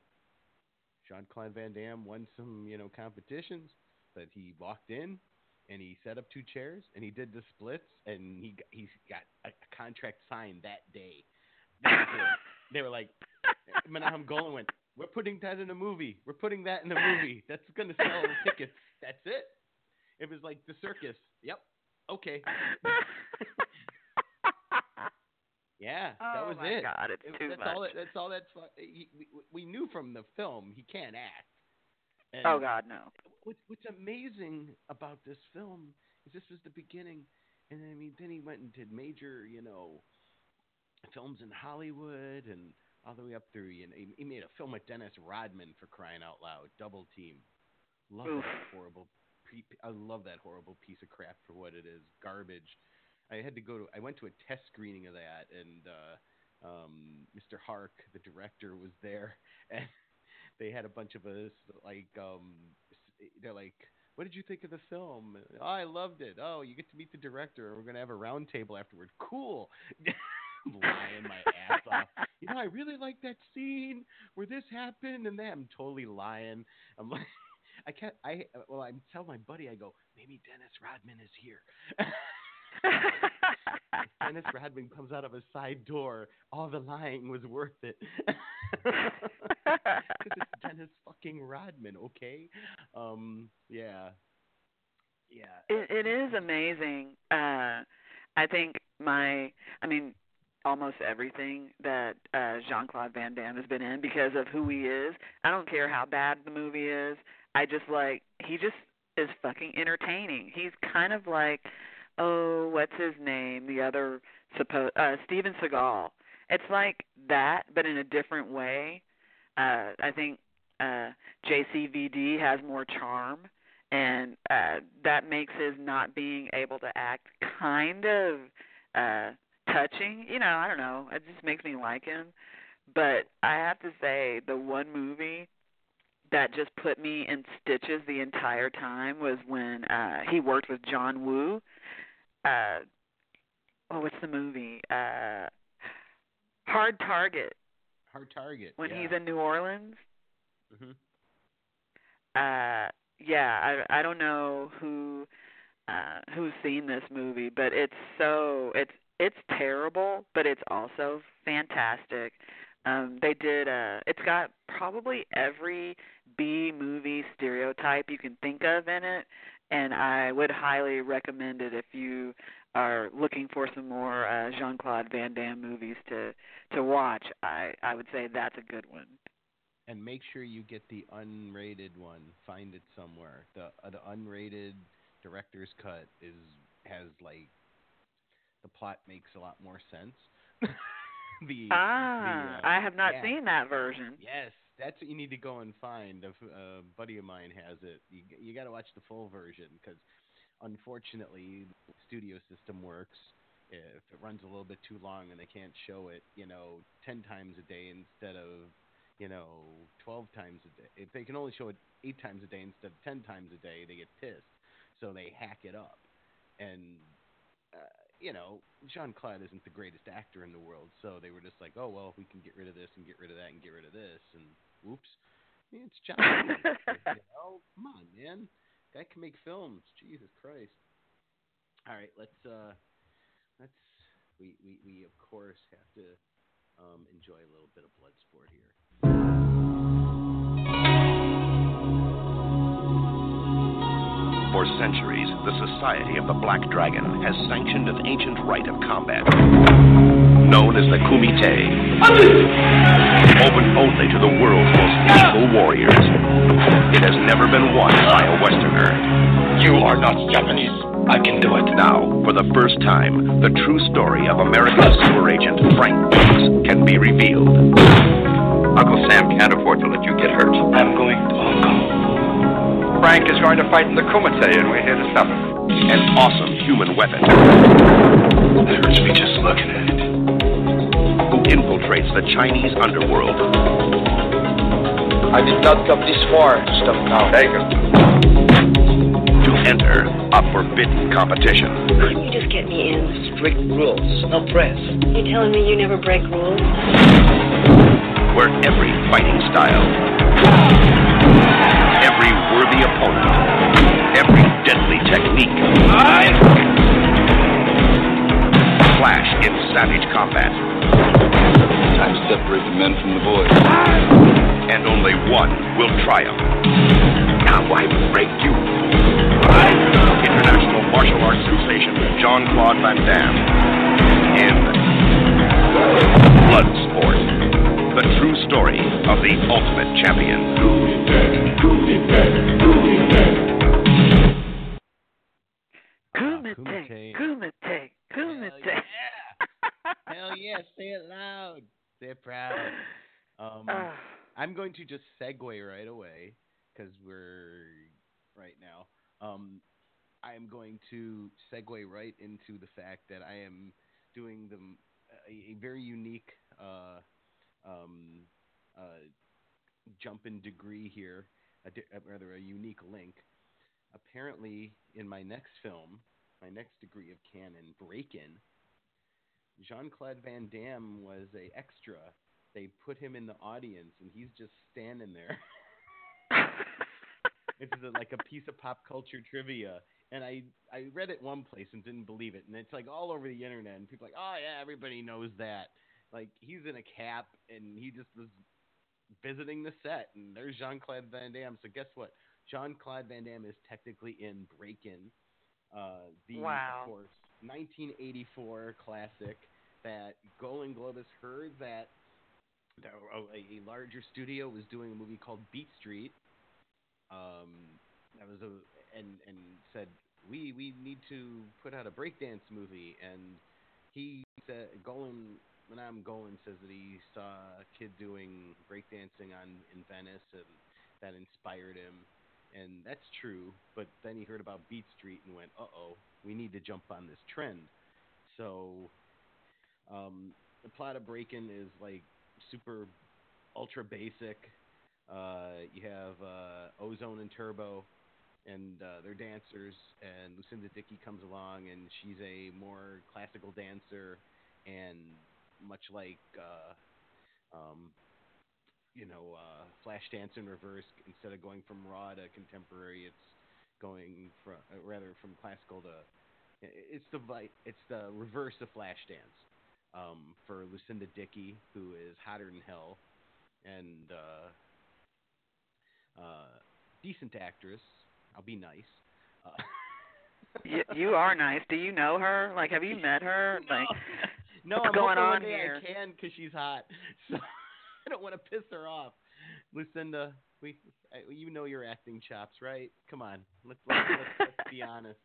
Jean Claude Van Damme won some, you know, competitions, but he walked in and he set up two chairs and he did the splits and he he got a, contract signed that day. That they were like, Menahem Golan went, we're putting that in a movie. We're putting that in a movie. That's going to sell tickets. That's it. It was like the circus. Yep. Okay. yeah, that Oh was my it. God, it's It- too that's all. much. That, that's all. That's he, we, we knew from the film he can't act. And Oh God, no. What's What's amazing about this film is this was the beginning, and I mean, then he went and did major, you know, films in Hollywood and all the way up through. You know, he, he made a film with Dennis Rodman for crying out loud, Double Team. Love Oof. that horrible. Pre- I love that horrible piece of crap for what it is, garbage. I had to go to. I went to a test screening of that, and uh, um, Mr. Hark, the director, was there, and they had a bunch of us like. Um, they're like. What did you think of the film? Oh, I loved it. Oh, you get to meet the director, we're gonna have a round table afterward. Cool. Lying my ass off. You know, I really like that scene where this happened and that. I'm totally lying. I'm like, I can't. I well, I tell my buddy, I go, maybe Dennis Rodman is here. Dennis Rodman comes out of a side door. All the lying was worth it. 'Cause it's Dennis fucking Rodman, okay? Um, yeah, yeah. It, it is amazing. Uh, I think my, I mean, almost everything that uh, Jean Claude Van Damme has been in because of who he is. I don't care how bad the movie is. I just like he just is fucking entertaining. He's kind of like, oh, what's his name? The other suppo- uh, Steven Seagal. It's like that, but in a different way. Uh, I think uh, JCVD has more charm and uh that makes his not being able to act kind of uh touching you know i don't know it just makes me like him but i have to say the one movie that just put me in stitches the entire time was when uh he worked with john woo. Uh oh what's the movie? Uh hard target. Hard target. when yeah. he's in new orleans. Hmm uh yeah i i don't know who uh who's seen this movie but it's so it's it's terrible but it's also fantastic um they did uh it's got probably every b movie stereotype you can think of in it and i would highly recommend it if you are looking for some more uh jean-claude van damme movies to to watch i i would say that's a good one and make sure you get the unrated one. Find it somewhere. The uh, the unrated director's cut is has like the plot makes a lot more sense. the Ah, the, uh, I have not yeah. seen that version. Yes, that's what you need to go and find. A buddy of mine has it. You you got to watch the full version because unfortunately the studio system works. If it runs a little bit too long and they can't show it, you know, ten times a day instead of you know, 12 times a day. If they can only show it eight times a day instead of 10 times a day, they get pissed. So they hack it up. And, uh, you know, Jean Claude isn't the greatest actor in the world. So they were just like, oh, well, we can get rid of this and get rid of that and get rid of this. And whoops. It's John you know? Come on, man. Guy can make films. Jesus Christ. All right, let's, uh, let's, we, we, we of course have to um, enjoy a little bit of blood sport here. For centuries, the Society of the Black Dragon has sanctioned an ancient rite of combat known as the Kumite, open only to the world's most evil warriors. It has never been won by a Westerner. You are not Japanese. I can do it. Now, for the first time, the true story of American super agent Frank Dux can be revealed. Uncle Sam can't afford to let you get hurt. I'm going to Hong Kong. Frank is going to fight in the Kumite, and we're here to stop him. An awesome human weapon. It hurts me just looking at it. Who infiltrates the Chinese underworld. I did not come this far to stop now. Take it. To enter a forbidden competition. Couldn't you just get me in? Strict rules, no press. You're telling me you never break rules? Where every fighting style, every worthy opponent, every deadly technique clash in savage combat. Time to separate the men from the boys. And only one will triumph. Now I break you. International martial arts sensation Jean Claude Van Damme in Bloodsport. The true story of the ultimate champion. Kumite, Kumite, Kumite. Hell yeah, say it loud. Say it proud. Um, Ah. I'm going to just segue right away because we're right now. Um, I am going to segue right into the fact that I am doing the a, a very unique uh, um, uh, jump in degree here, a di- uh, rather a unique link. Apparently, in my next film, my next degree of Cannon, Break In, Jean Claude Van Damme was a extra. They put him in the audience, and he's just standing there. it's a, like a piece of pop culture trivia, and I I read it one place and didn't believe it, and it's like all over the internet, and people are like, oh yeah, everybody knows that. Like he's in a cap, and he just was visiting the set, and there's Jean Claude Van Damme. So guess what? Jean Claude Van Damme is technically in Breakin', uh, the Wow. of course 1984 classic that Golan Globus heard that that a, a larger studio was doing a movie called Beat Street. Um, that was a and and said we we need to put out a breakdance movie, and he said Golan Menahem Golan says that he saw a kid doing breakdancing on in Venice, and that inspired him, and that's true. But then he heard about Beat Street and went, uh oh, we need to jump on this trend. So um, the plot of Breakin' is like super ultra basic. Uh, you have uh, Ozone and Turbo, and uh, they're dancers. And Lucinda Dickey comes along, and she's a more classical dancer, and much like uh, um, you know uh, Flashdance in reverse, instead of going from raw to contemporary, it's going from uh, rather from classical to it's the vi- it's the reverse of Flashdance um, for Lucinda Dickey, who is hotter than hell, and uh, uh, decent actress. I'll be nice. Uh, you, you are nice. Do you know her? Like, have you met her? Like, no, what's I'm going on here? I can because she's hot. So I don't want to piss her off. Lucinda, we I- you know your acting chops, right? Come on, let's let's, let's, let's be honest.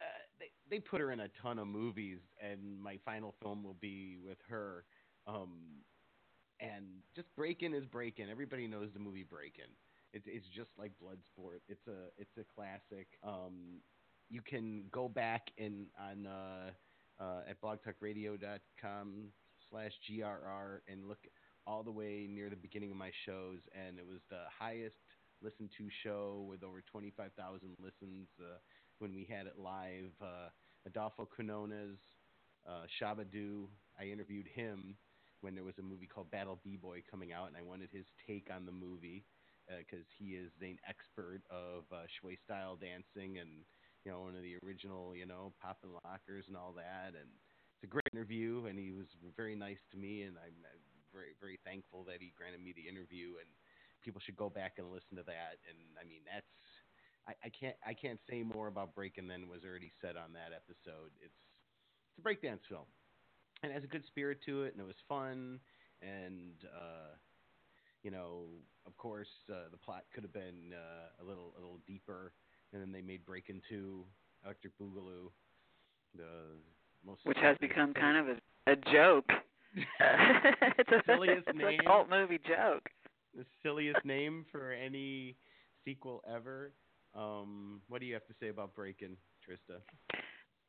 Uh, they they put her in a ton of movies, and my final film will be with her. Um, and just Breakin' is Breakin'. Everybody knows the movie Breakin'. It's it's just like Bloodsport. It's a it's a classic. Um, you can go back in on uh, uh, at blogtalkradio.com slash grr and look all the way near the beginning of my shows, and it was the highest listened to show with over 25,000 listens uh, when we had it live. Uh, Adolfo Quinones, uh, Shabadoo, I interviewed him when there was a movie called Battle B-Boy coming out, and I wanted his take on the movie because he is an expert of uh, Shui style dancing and you know one of the original you know popping lockers and all that and it's a great interview, and he was very nice to me, and I'm uh, very very thankful that he granted me the interview. And people should go back and listen to that. And I mean, that's I, I can't I can't say more about Breakin' than was already said on that episode. It's it's a breakdance film, and it has a good spirit to it, and it was fun, and uh, you know, of course, uh, the plot could have been uh, a little a little deeper, and then they made Breakin' Two, Electric Boogaloo, the most which has become kind of a, a joke. it's a, silliest it's name. a cult movie joke. the silliest name for any sequel ever. Um, what do you have to say about Breakin', Trista?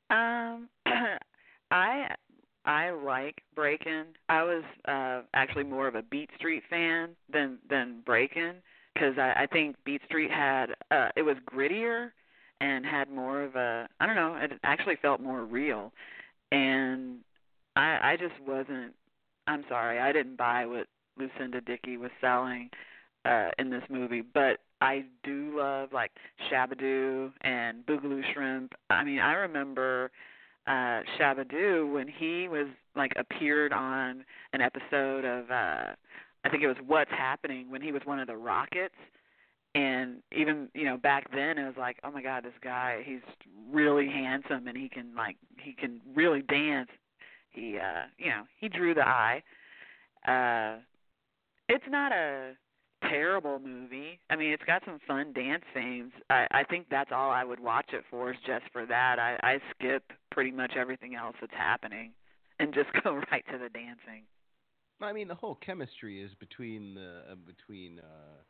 Um, I I like Breakin'. I was uh actually more of a Beat Street fan than than Breakin' because I, I think Beat Street had uh it was grittier and had more of a I don't know it actually felt more real and I I just wasn't I'm sorry I didn't buy what Lucinda Dickey was selling uh in this movie but I do love like Shabadoo and Boogaloo Shrimp. I mean, I remember uh Shabadoo when he was like appeared on an episode of uh I think it was What's Happening when he was one of the Rockets and even you know back then it was like oh my god this guy he's really handsome and he can like he can really dance he uh you know he drew the eye uh it's not a terrible movie. I mean, it's got some fun dance scenes. I I think that's all I would watch it for is just for that. I I skip pretty much everything else that's happening and just go right to the dancing. I mean, the whole chemistry is between the uh, between uh,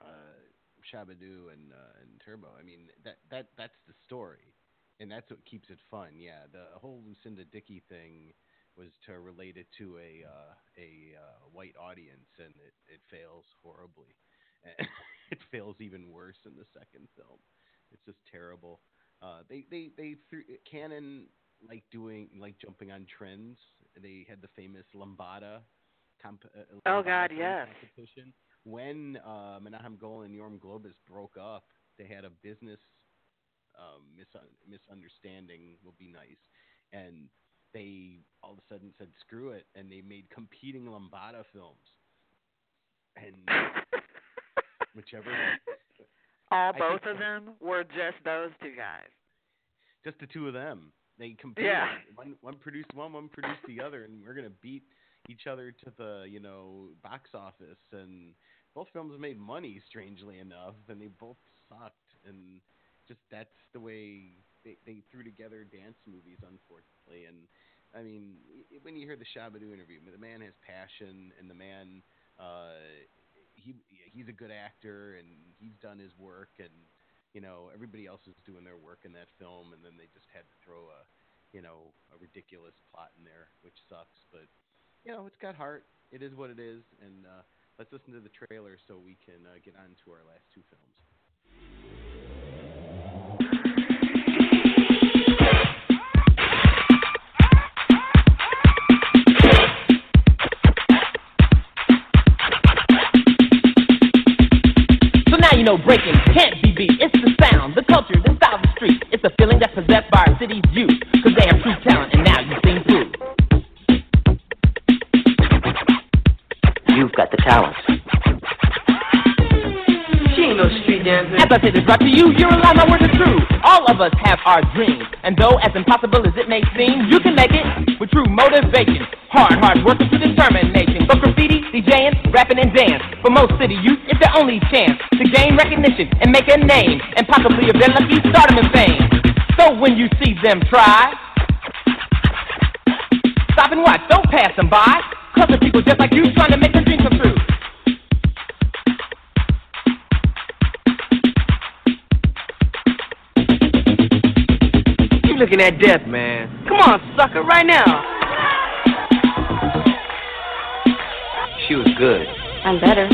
uh, Shabadoo and uh, and Turbo. I mean, that that that's the story, and that's what keeps it fun. Yeah, the whole Lucinda Dickey thing was to relate it to a uh, a uh, white audience, and it it fails horribly. It fails even worse in the second film. It's just terrible. Uh, they they they threw Cannon like doing like jumping on trends. They had the famous Lambada. Comp- uh, Oh, God, yes. Competition. When uh, Menahem Golan and Yoram Globus broke up, they had a business um, mis- misunderstanding. Will be nice, and they all of a sudden said screw it, and they made competing Lambada films. And whichever, All I both of them were just those two guys. just the two of them. They competed. Yeah. One one produced one, one produced the other, and we're gonna beat each other to the you know box office. And both films made money, strangely enough, and they both sucked. And just that's the way they they threw together dance movies, unfortunately. And I mean, when you hear the Shabadoo interview, the man has passion, and the man, uh, he he's a good actor, and he's done his work, and you know everybody else is doing their work in that film, and then they just had to throw a, you know, a ridiculous plot in there, which sucks. But you know, it's got heart. It is what it is, and uh, let's listen to the trailer so we can uh, get on to our last two films. You know breaking can't be beat. It's the sound, the culture, the style of the street. It's a feeling that's possessed by our city's youth. Cause they have true talent and now you've seen through. You've got the talent. Ain't no street dancer. As I say this right to you, you're a lie, my words are true. All of us have our dreams. And though as impossible as it may seem, you can make it with true motivation. Hard, hard working to determination. For graffiti, DJing, rapping, and dance. For most city youth, it's their only chance to gain recognition and make a name. And possibly if they're lucky, stardom and fame. So when you see them try, stop and watch, don't pass them by. Cause the people just like you trying to make their dreams come true. Looking at death, man. Come on, sucker, right now. She was good. I'm better.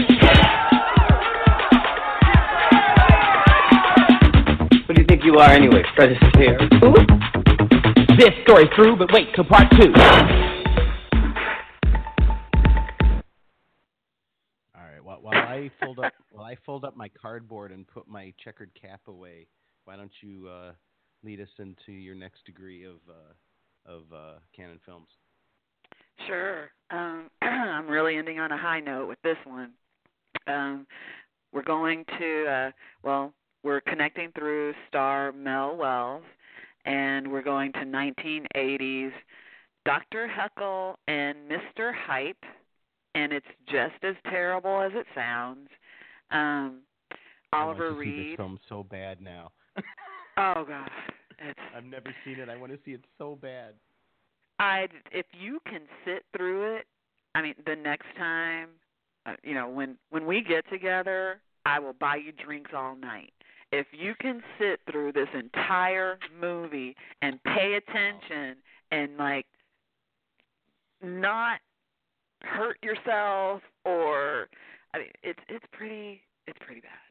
What do you think you are anyway, Fred Astaire? This story's true, but wait till part two. All right. While, while I fold up while I fold up my cardboard and put my checkered cap away, why don't you uh, lead us into your next degree of uh, of uh, Cannon Films. Sure. Um, I'm really ending on a high note with this one. Um, we're going to, uh, well, we're connecting through star Mel Welles, and we're going to 1980s Dr. Heckyl and Mr. Hype, and it's just as terrible as it sounds. Um, Oliver I want to See Reed. this film so bad now. Oh God, it's. I've never seen it. I want to see it so bad. I if you can sit through it, I mean, the next time, uh, you know, when when we get together, I will buy you drinks all night. If you can sit through this entire movie and pay attention and like not hurt yourself or I mean, it's it's pretty it's pretty bad.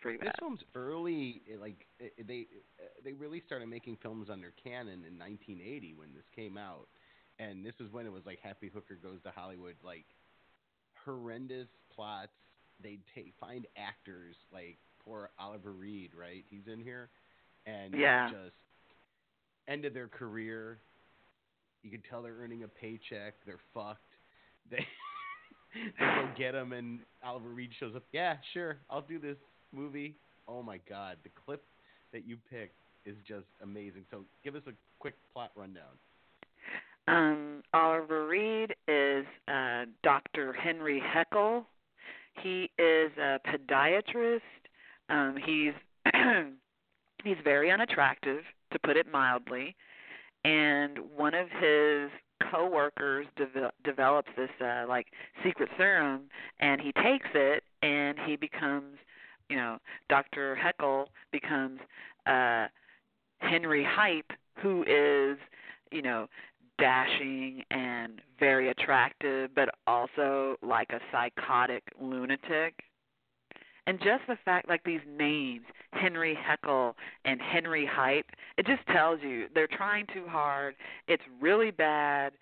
It's pretty bad. This film's early. eh, Like eh, they eh, they really started making films under Cannon in 1980 when this came out, and this is when it was like Happy Hooker Goes to Hollywood. Like horrendous plots. They'd take find actors like poor Oliver Reed, right? He's in here, and Yeah. just ended their career. You could tell they're earning a paycheck. They're fucked. They they go get him, and Oliver Reed shows up. Yeah, sure, I'll do this movie. Oh my god, the clip that you picked is just amazing. So give us a quick plot rundown. Um, Oliver Reed is uh, Dr. Henry Heckyl. He is a podiatrist. Um, he's he's very unattractive, to put it mildly. And one of his coworkers deve- develops this uh, like secret serum, and he takes it, and he becomes, you know, Dr. Heckyl becomes uh, Henry Hype, who is, you know, dashing and very attractive, but also like a psychotic lunatic. And just the fact, like these names, Henry Heckyl and Henry Hype, it just tells you they're trying too hard. It's really bad.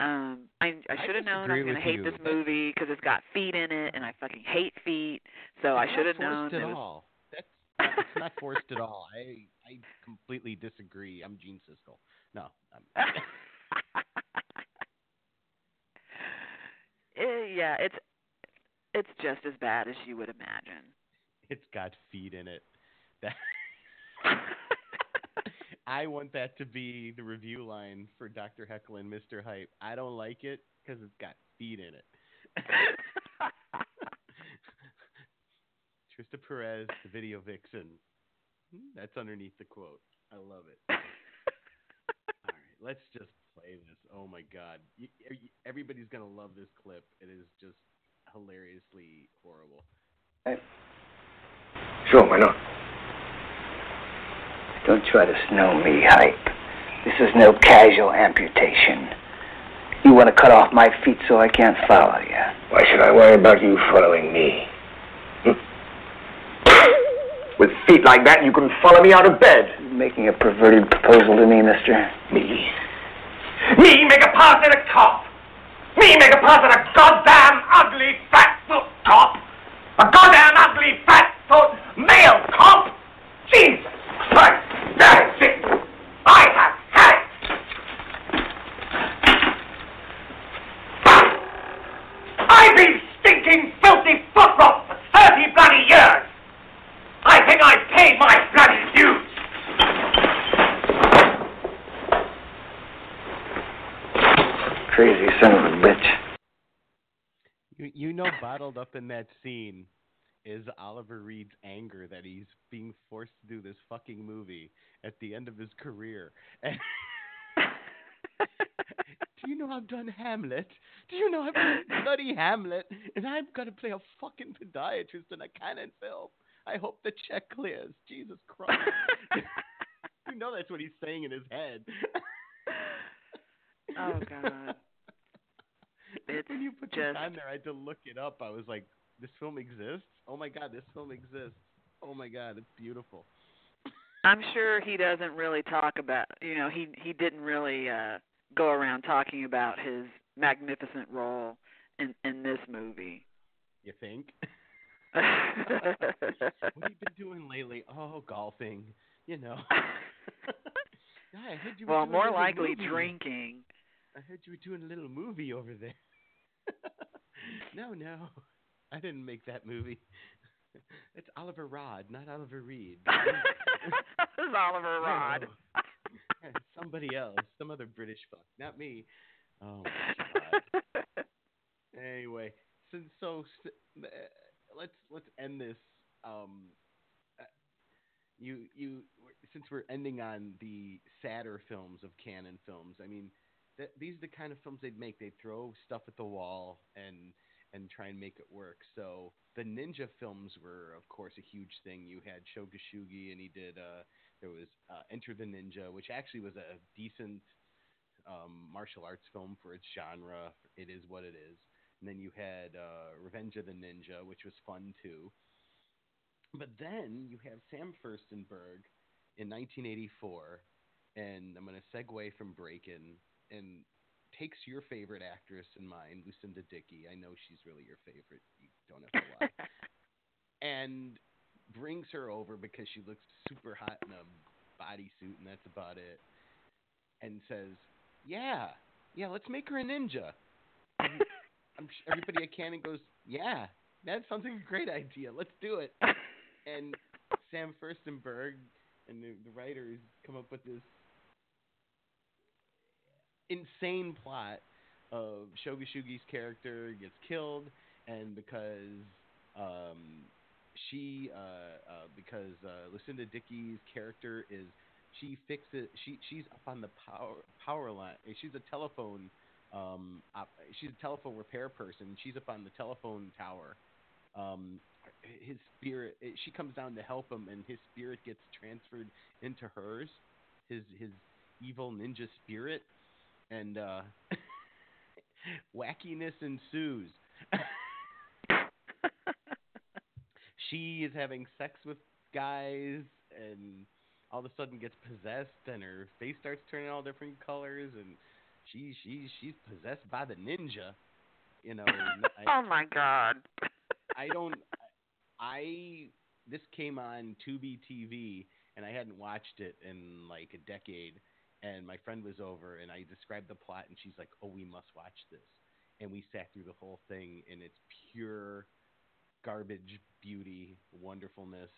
Um, I I should have known I was gonna hate you. this movie because it's got feet in it, and I fucking hate feet. So I should have known forced at it was. all. That's it's not forced at all. I I completely disagree. I'm Gene Siskel. No, I'm, Eh, yeah, it's it's just as bad as you would imagine. it's got feet in it. That I want that to be the review line for Dr. Heckyl and Mr. Hype. I don't like it because it's got feet in it. Trista Perez, the video vixen. Hmm, That's underneath the quote. I love it. All right, let's just play this. Oh my God, you, you- everybody's gonna love this clip. It is just hilariously horrible. Sure, why not? Don't try to snow me, hype. This is no casual amputation. You want to cut off my feet so I can't follow you. Why should I worry about you following me? Hmm? With feet like that, you can follow me out of bed. You making a perverted proposal to me, mister? Me? Me make a pass at a cop? Me make a pass at a goddamn ugly fat foot cop? A goddamn ugly fat foot male cop? Jesus Christ! That's it! I have had it! I've been stinking filthy foot rot for thirty bloody years! I think I've paid my bloody dues! Crazy son of a bitch. You you up in that scene is Oliver Reed's anger that he's being forced to do this fucking movie at the end of his career. And Do you know I've done Hamlet? Do you know I've done bloody Hamlet? And I'm gonna play a fucking podiatrist in a Cannon film. I hope the check clears. Jesus Christ. you know that's what he's saying in his head. Oh God. When you put just on there, I had to look it up. I was like, "This film exists? Oh my god, this film exists! Oh my god, it's beautiful." I'm sure he doesn't really talk about you know, he he didn't really uh go around talking about his magnificent role in in this movie. You think? what have you been doing lately? Oh, golfing. You know. God I heard you were well, more likely movie. drinking. I heard you were doing a little movie over there. no, no, I didn't make that movie. It's Oliver Rod, not Oliver Reed. It's Oliver. Rod. Somebody else, some other British fuck, not me. Oh my god. anyway, so, so uh, let's let's end this. Um, uh, you you since we're ending on the sadder films of Cannon films, I mean, th- these are the kind of films they'd make. They'd throw stuff at the wall and and try and make it work. So the ninja films were, of course, a huge thing. You had Sho Kosugi, and he did. Uh, there was uh, Enter the Ninja, which actually was a decent um, martial arts film for its genre. It is what it is. And then you had uh, Revenge of the Ninja, which was fun too. But then you have Sam Firstenberg in 1984, and I'm going to segue from Breakin' and takes your favorite actress and mine, Lucinda Dickey. I know she's really your favorite. You don't have to lie. and brings her over because she looks super hot in a bodysuit, and that's about it. And says, "Yeah, yeah, let's make her a ninja." And I'm sh- everybody at Cannon goes, "Yeah, that sounds like a great idea. Let's do it." And Sam Firstenberg and the, the writers come up with this insane plot of Sho Kosugi's character gets killed, and because um, she, uh, uh, because uh, Lucinda Dickey's character is, she fixes, she she's up on the power power line. She's a telephone, um, op, she's a telephone repair person. She's up on the telephone tower. Um, his spirit, she comes down to help him, and his spirit gets transferred into hers. His his evil ninja spirit, and uh, wackiness ensues. she is having sex with guys and all of a sudden gets possessed and her face starts turning all different colors and she she she's possessed by the ninja you know I, oh my god. I don't I this came on Tubi TV and I hadn't watched it in like a decade and my friend was over and I described the plot and she's like, "Oh, we must watch this." And we sat through the whole thing and it's pure garbage beauty, wonderfulness.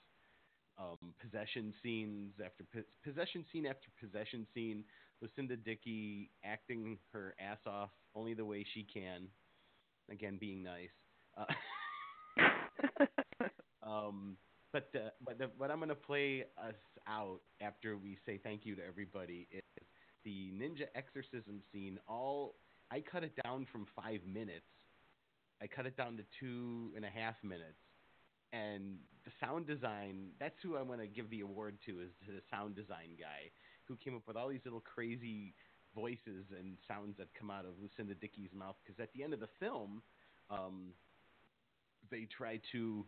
Um, possession scenes after po- possession scene after possession scene. Lucinda Dickey acting her ass off only the way she can. Again, being nice. Uh, um, but uh, but the, what I'm going to play us out after we say thank you to everybody is the ninja exorcism scene. All I cut it down from five minutes. I cut it down to two and a half minutes. And the sound design, that's who I want to give the award to, is to the sound design guy who came up with all these little crazy voices and sounds that come out of Lucinda Dickey's mouth. Because at the end of the film, um, they try to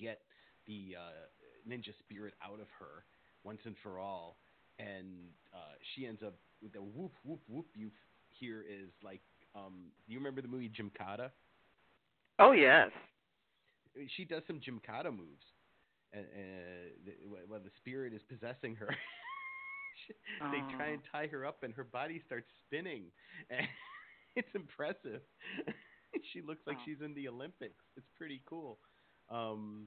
get the uh, ninja spirit out of her once and for all, and uh, she ends up with the whoop whoop whoop. You hear is like, um, do you remember the movie Gymkata? Oh yes. She does some Gymkata moves, and uh, the, the spirit is possessing her. they try and tie her up, and her body starts spinning. And it's impressive. she looks like Oh. she's in the Olympics. It's pretty cool. Um,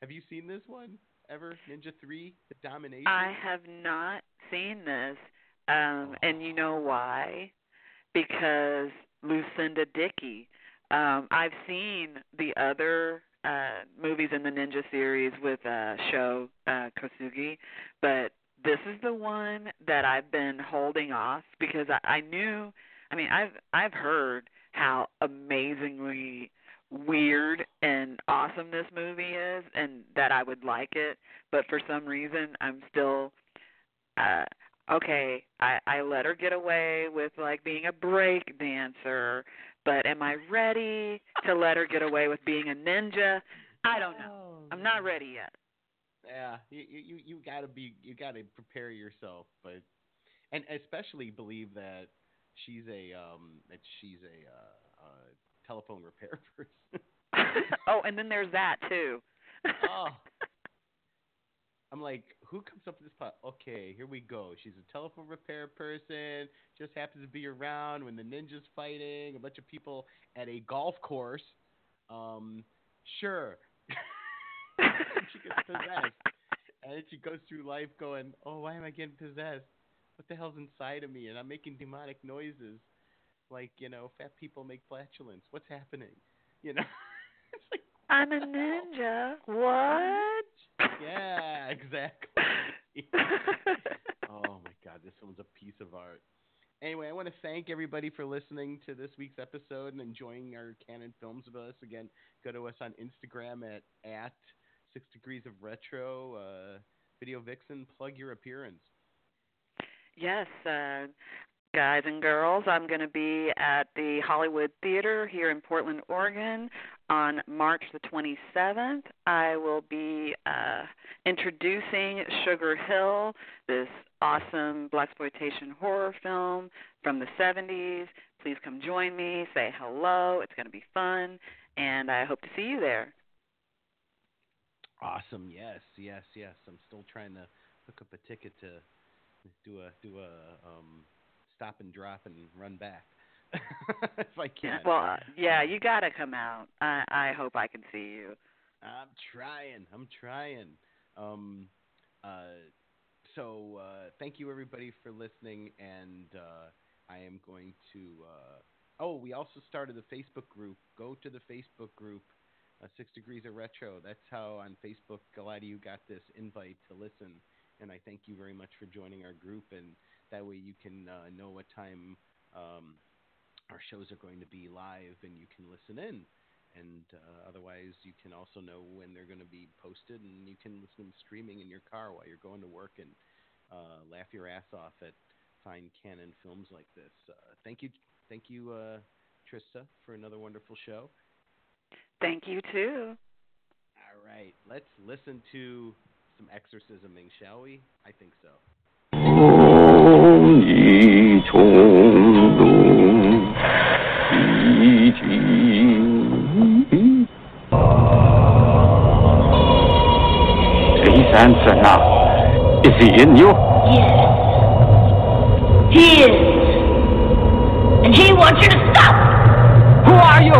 have you seen this one ever? Ninja Three: The Domination. I have not seen this. Um and you know why? Because Lucinda Dickey. Um I've seen the other uh movies in the Ninja series with uh Sho uh Kosugi, but this is the one that I've been holding off because I, I knew I mean I've I've heard how amazingly weird and awesome this movie is and that I would like it, but for some reason I'm still uh okay, I I let her get away with like being a break dancer, but am I ready to let her get away with being a ninja? I don't know. I'm not ready yet. Yeah, you you you gotta be you gotta prepare yourself, but and especially believe that she's a um that she's a uh, uh telephone repair person. oh, and then there's that too. oh. I'm like, who comes up with this plot? Okay, here we go. She's a telephone repair person. Just happens to be around when the ninjas fighting. A bunch of people at a golf course. Um, sure. she gets possessed, and then she goes through life going, "Oh, why am I getting possessed? What the hell's inside of me?" And I'm making demonic noises, like you know, fat people make flatulence. What's happening? You know. I'm a ninja. What? yeah, exactly. oh my God, this one's a piece of art. Anyway, I want to thank everybody for listening to this week's episode and enjoying our Cannon films with us. Again, go to us on Instagram at at Six Degrees of Retro. Uh, Video Vixen, plug your appearance. Yes, uh, guys and girls, I'm going to be at the Hollywood Theater here in Portland, Oregon on March the 27th. I will be uh, introducing Sugar Hill, this awesome blaxploitation horror film from the 70s. Please come join me, say hello. It's going to be fun, and I hope to see you there. Awesome. Yes, yes, yes. I'm still trying to hook up a ticket to do a do a um, stop and drop and run back if I can. Well, yeah, you got to come out. I I hope I can see you. I'm trying. I'm trying. Um, uh, so uh, thank you everybody for listening, and uh, I am going to. Uh, oh, we also started the Facebook group. Go to the Facebook group, uh, Six Degrees of Retro. That's how on Facebook a lot of you got this invite to listen, and I thank you very much for joining our group. And that way you can uh, know what time um, our shows are going to be live, and you can listen in. And uh, otherwise you can also know when they're going to be posted and you can listen to them streaming in your car while you're going to work and uh, laugh your ass off at fine Cannon films like this. Uh, thank you thank you uh, trista for another wonderful show. Thank you too. All right let's listen to some exorcisming shall we? I think so answer now. Is he in you? Yes. He is. And he wants you to stop. Who are you?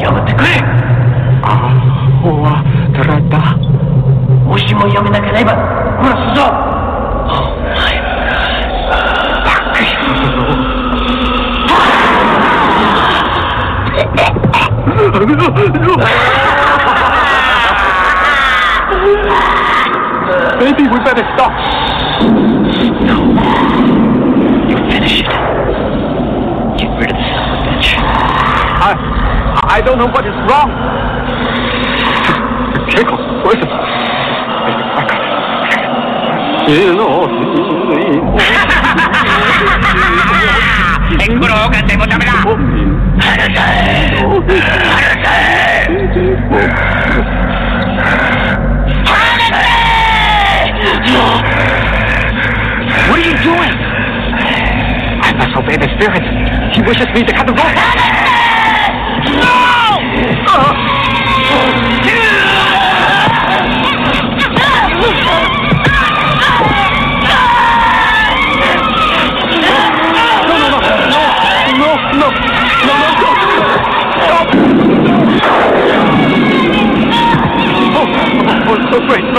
You're the great. Ah, Hua Tarata. Mushimo Yamina Kaneba. Kurasuzo. Maybe we better stop. No. You finish it. Get rid of the son of a bitch. I, I don't know what is wrong. 앵그러가지 못합니다. What are you doing? I must obey the spirit. He wishes me to cut the rope.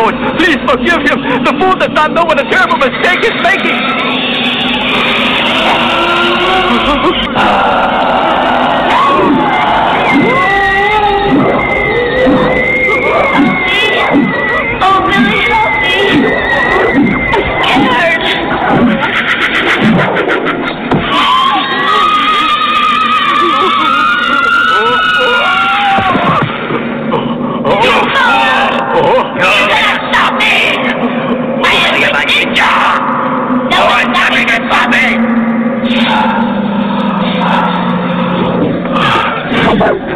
Lord, please forgive him. The fool does not know what a terrible mistake he's making. Oh.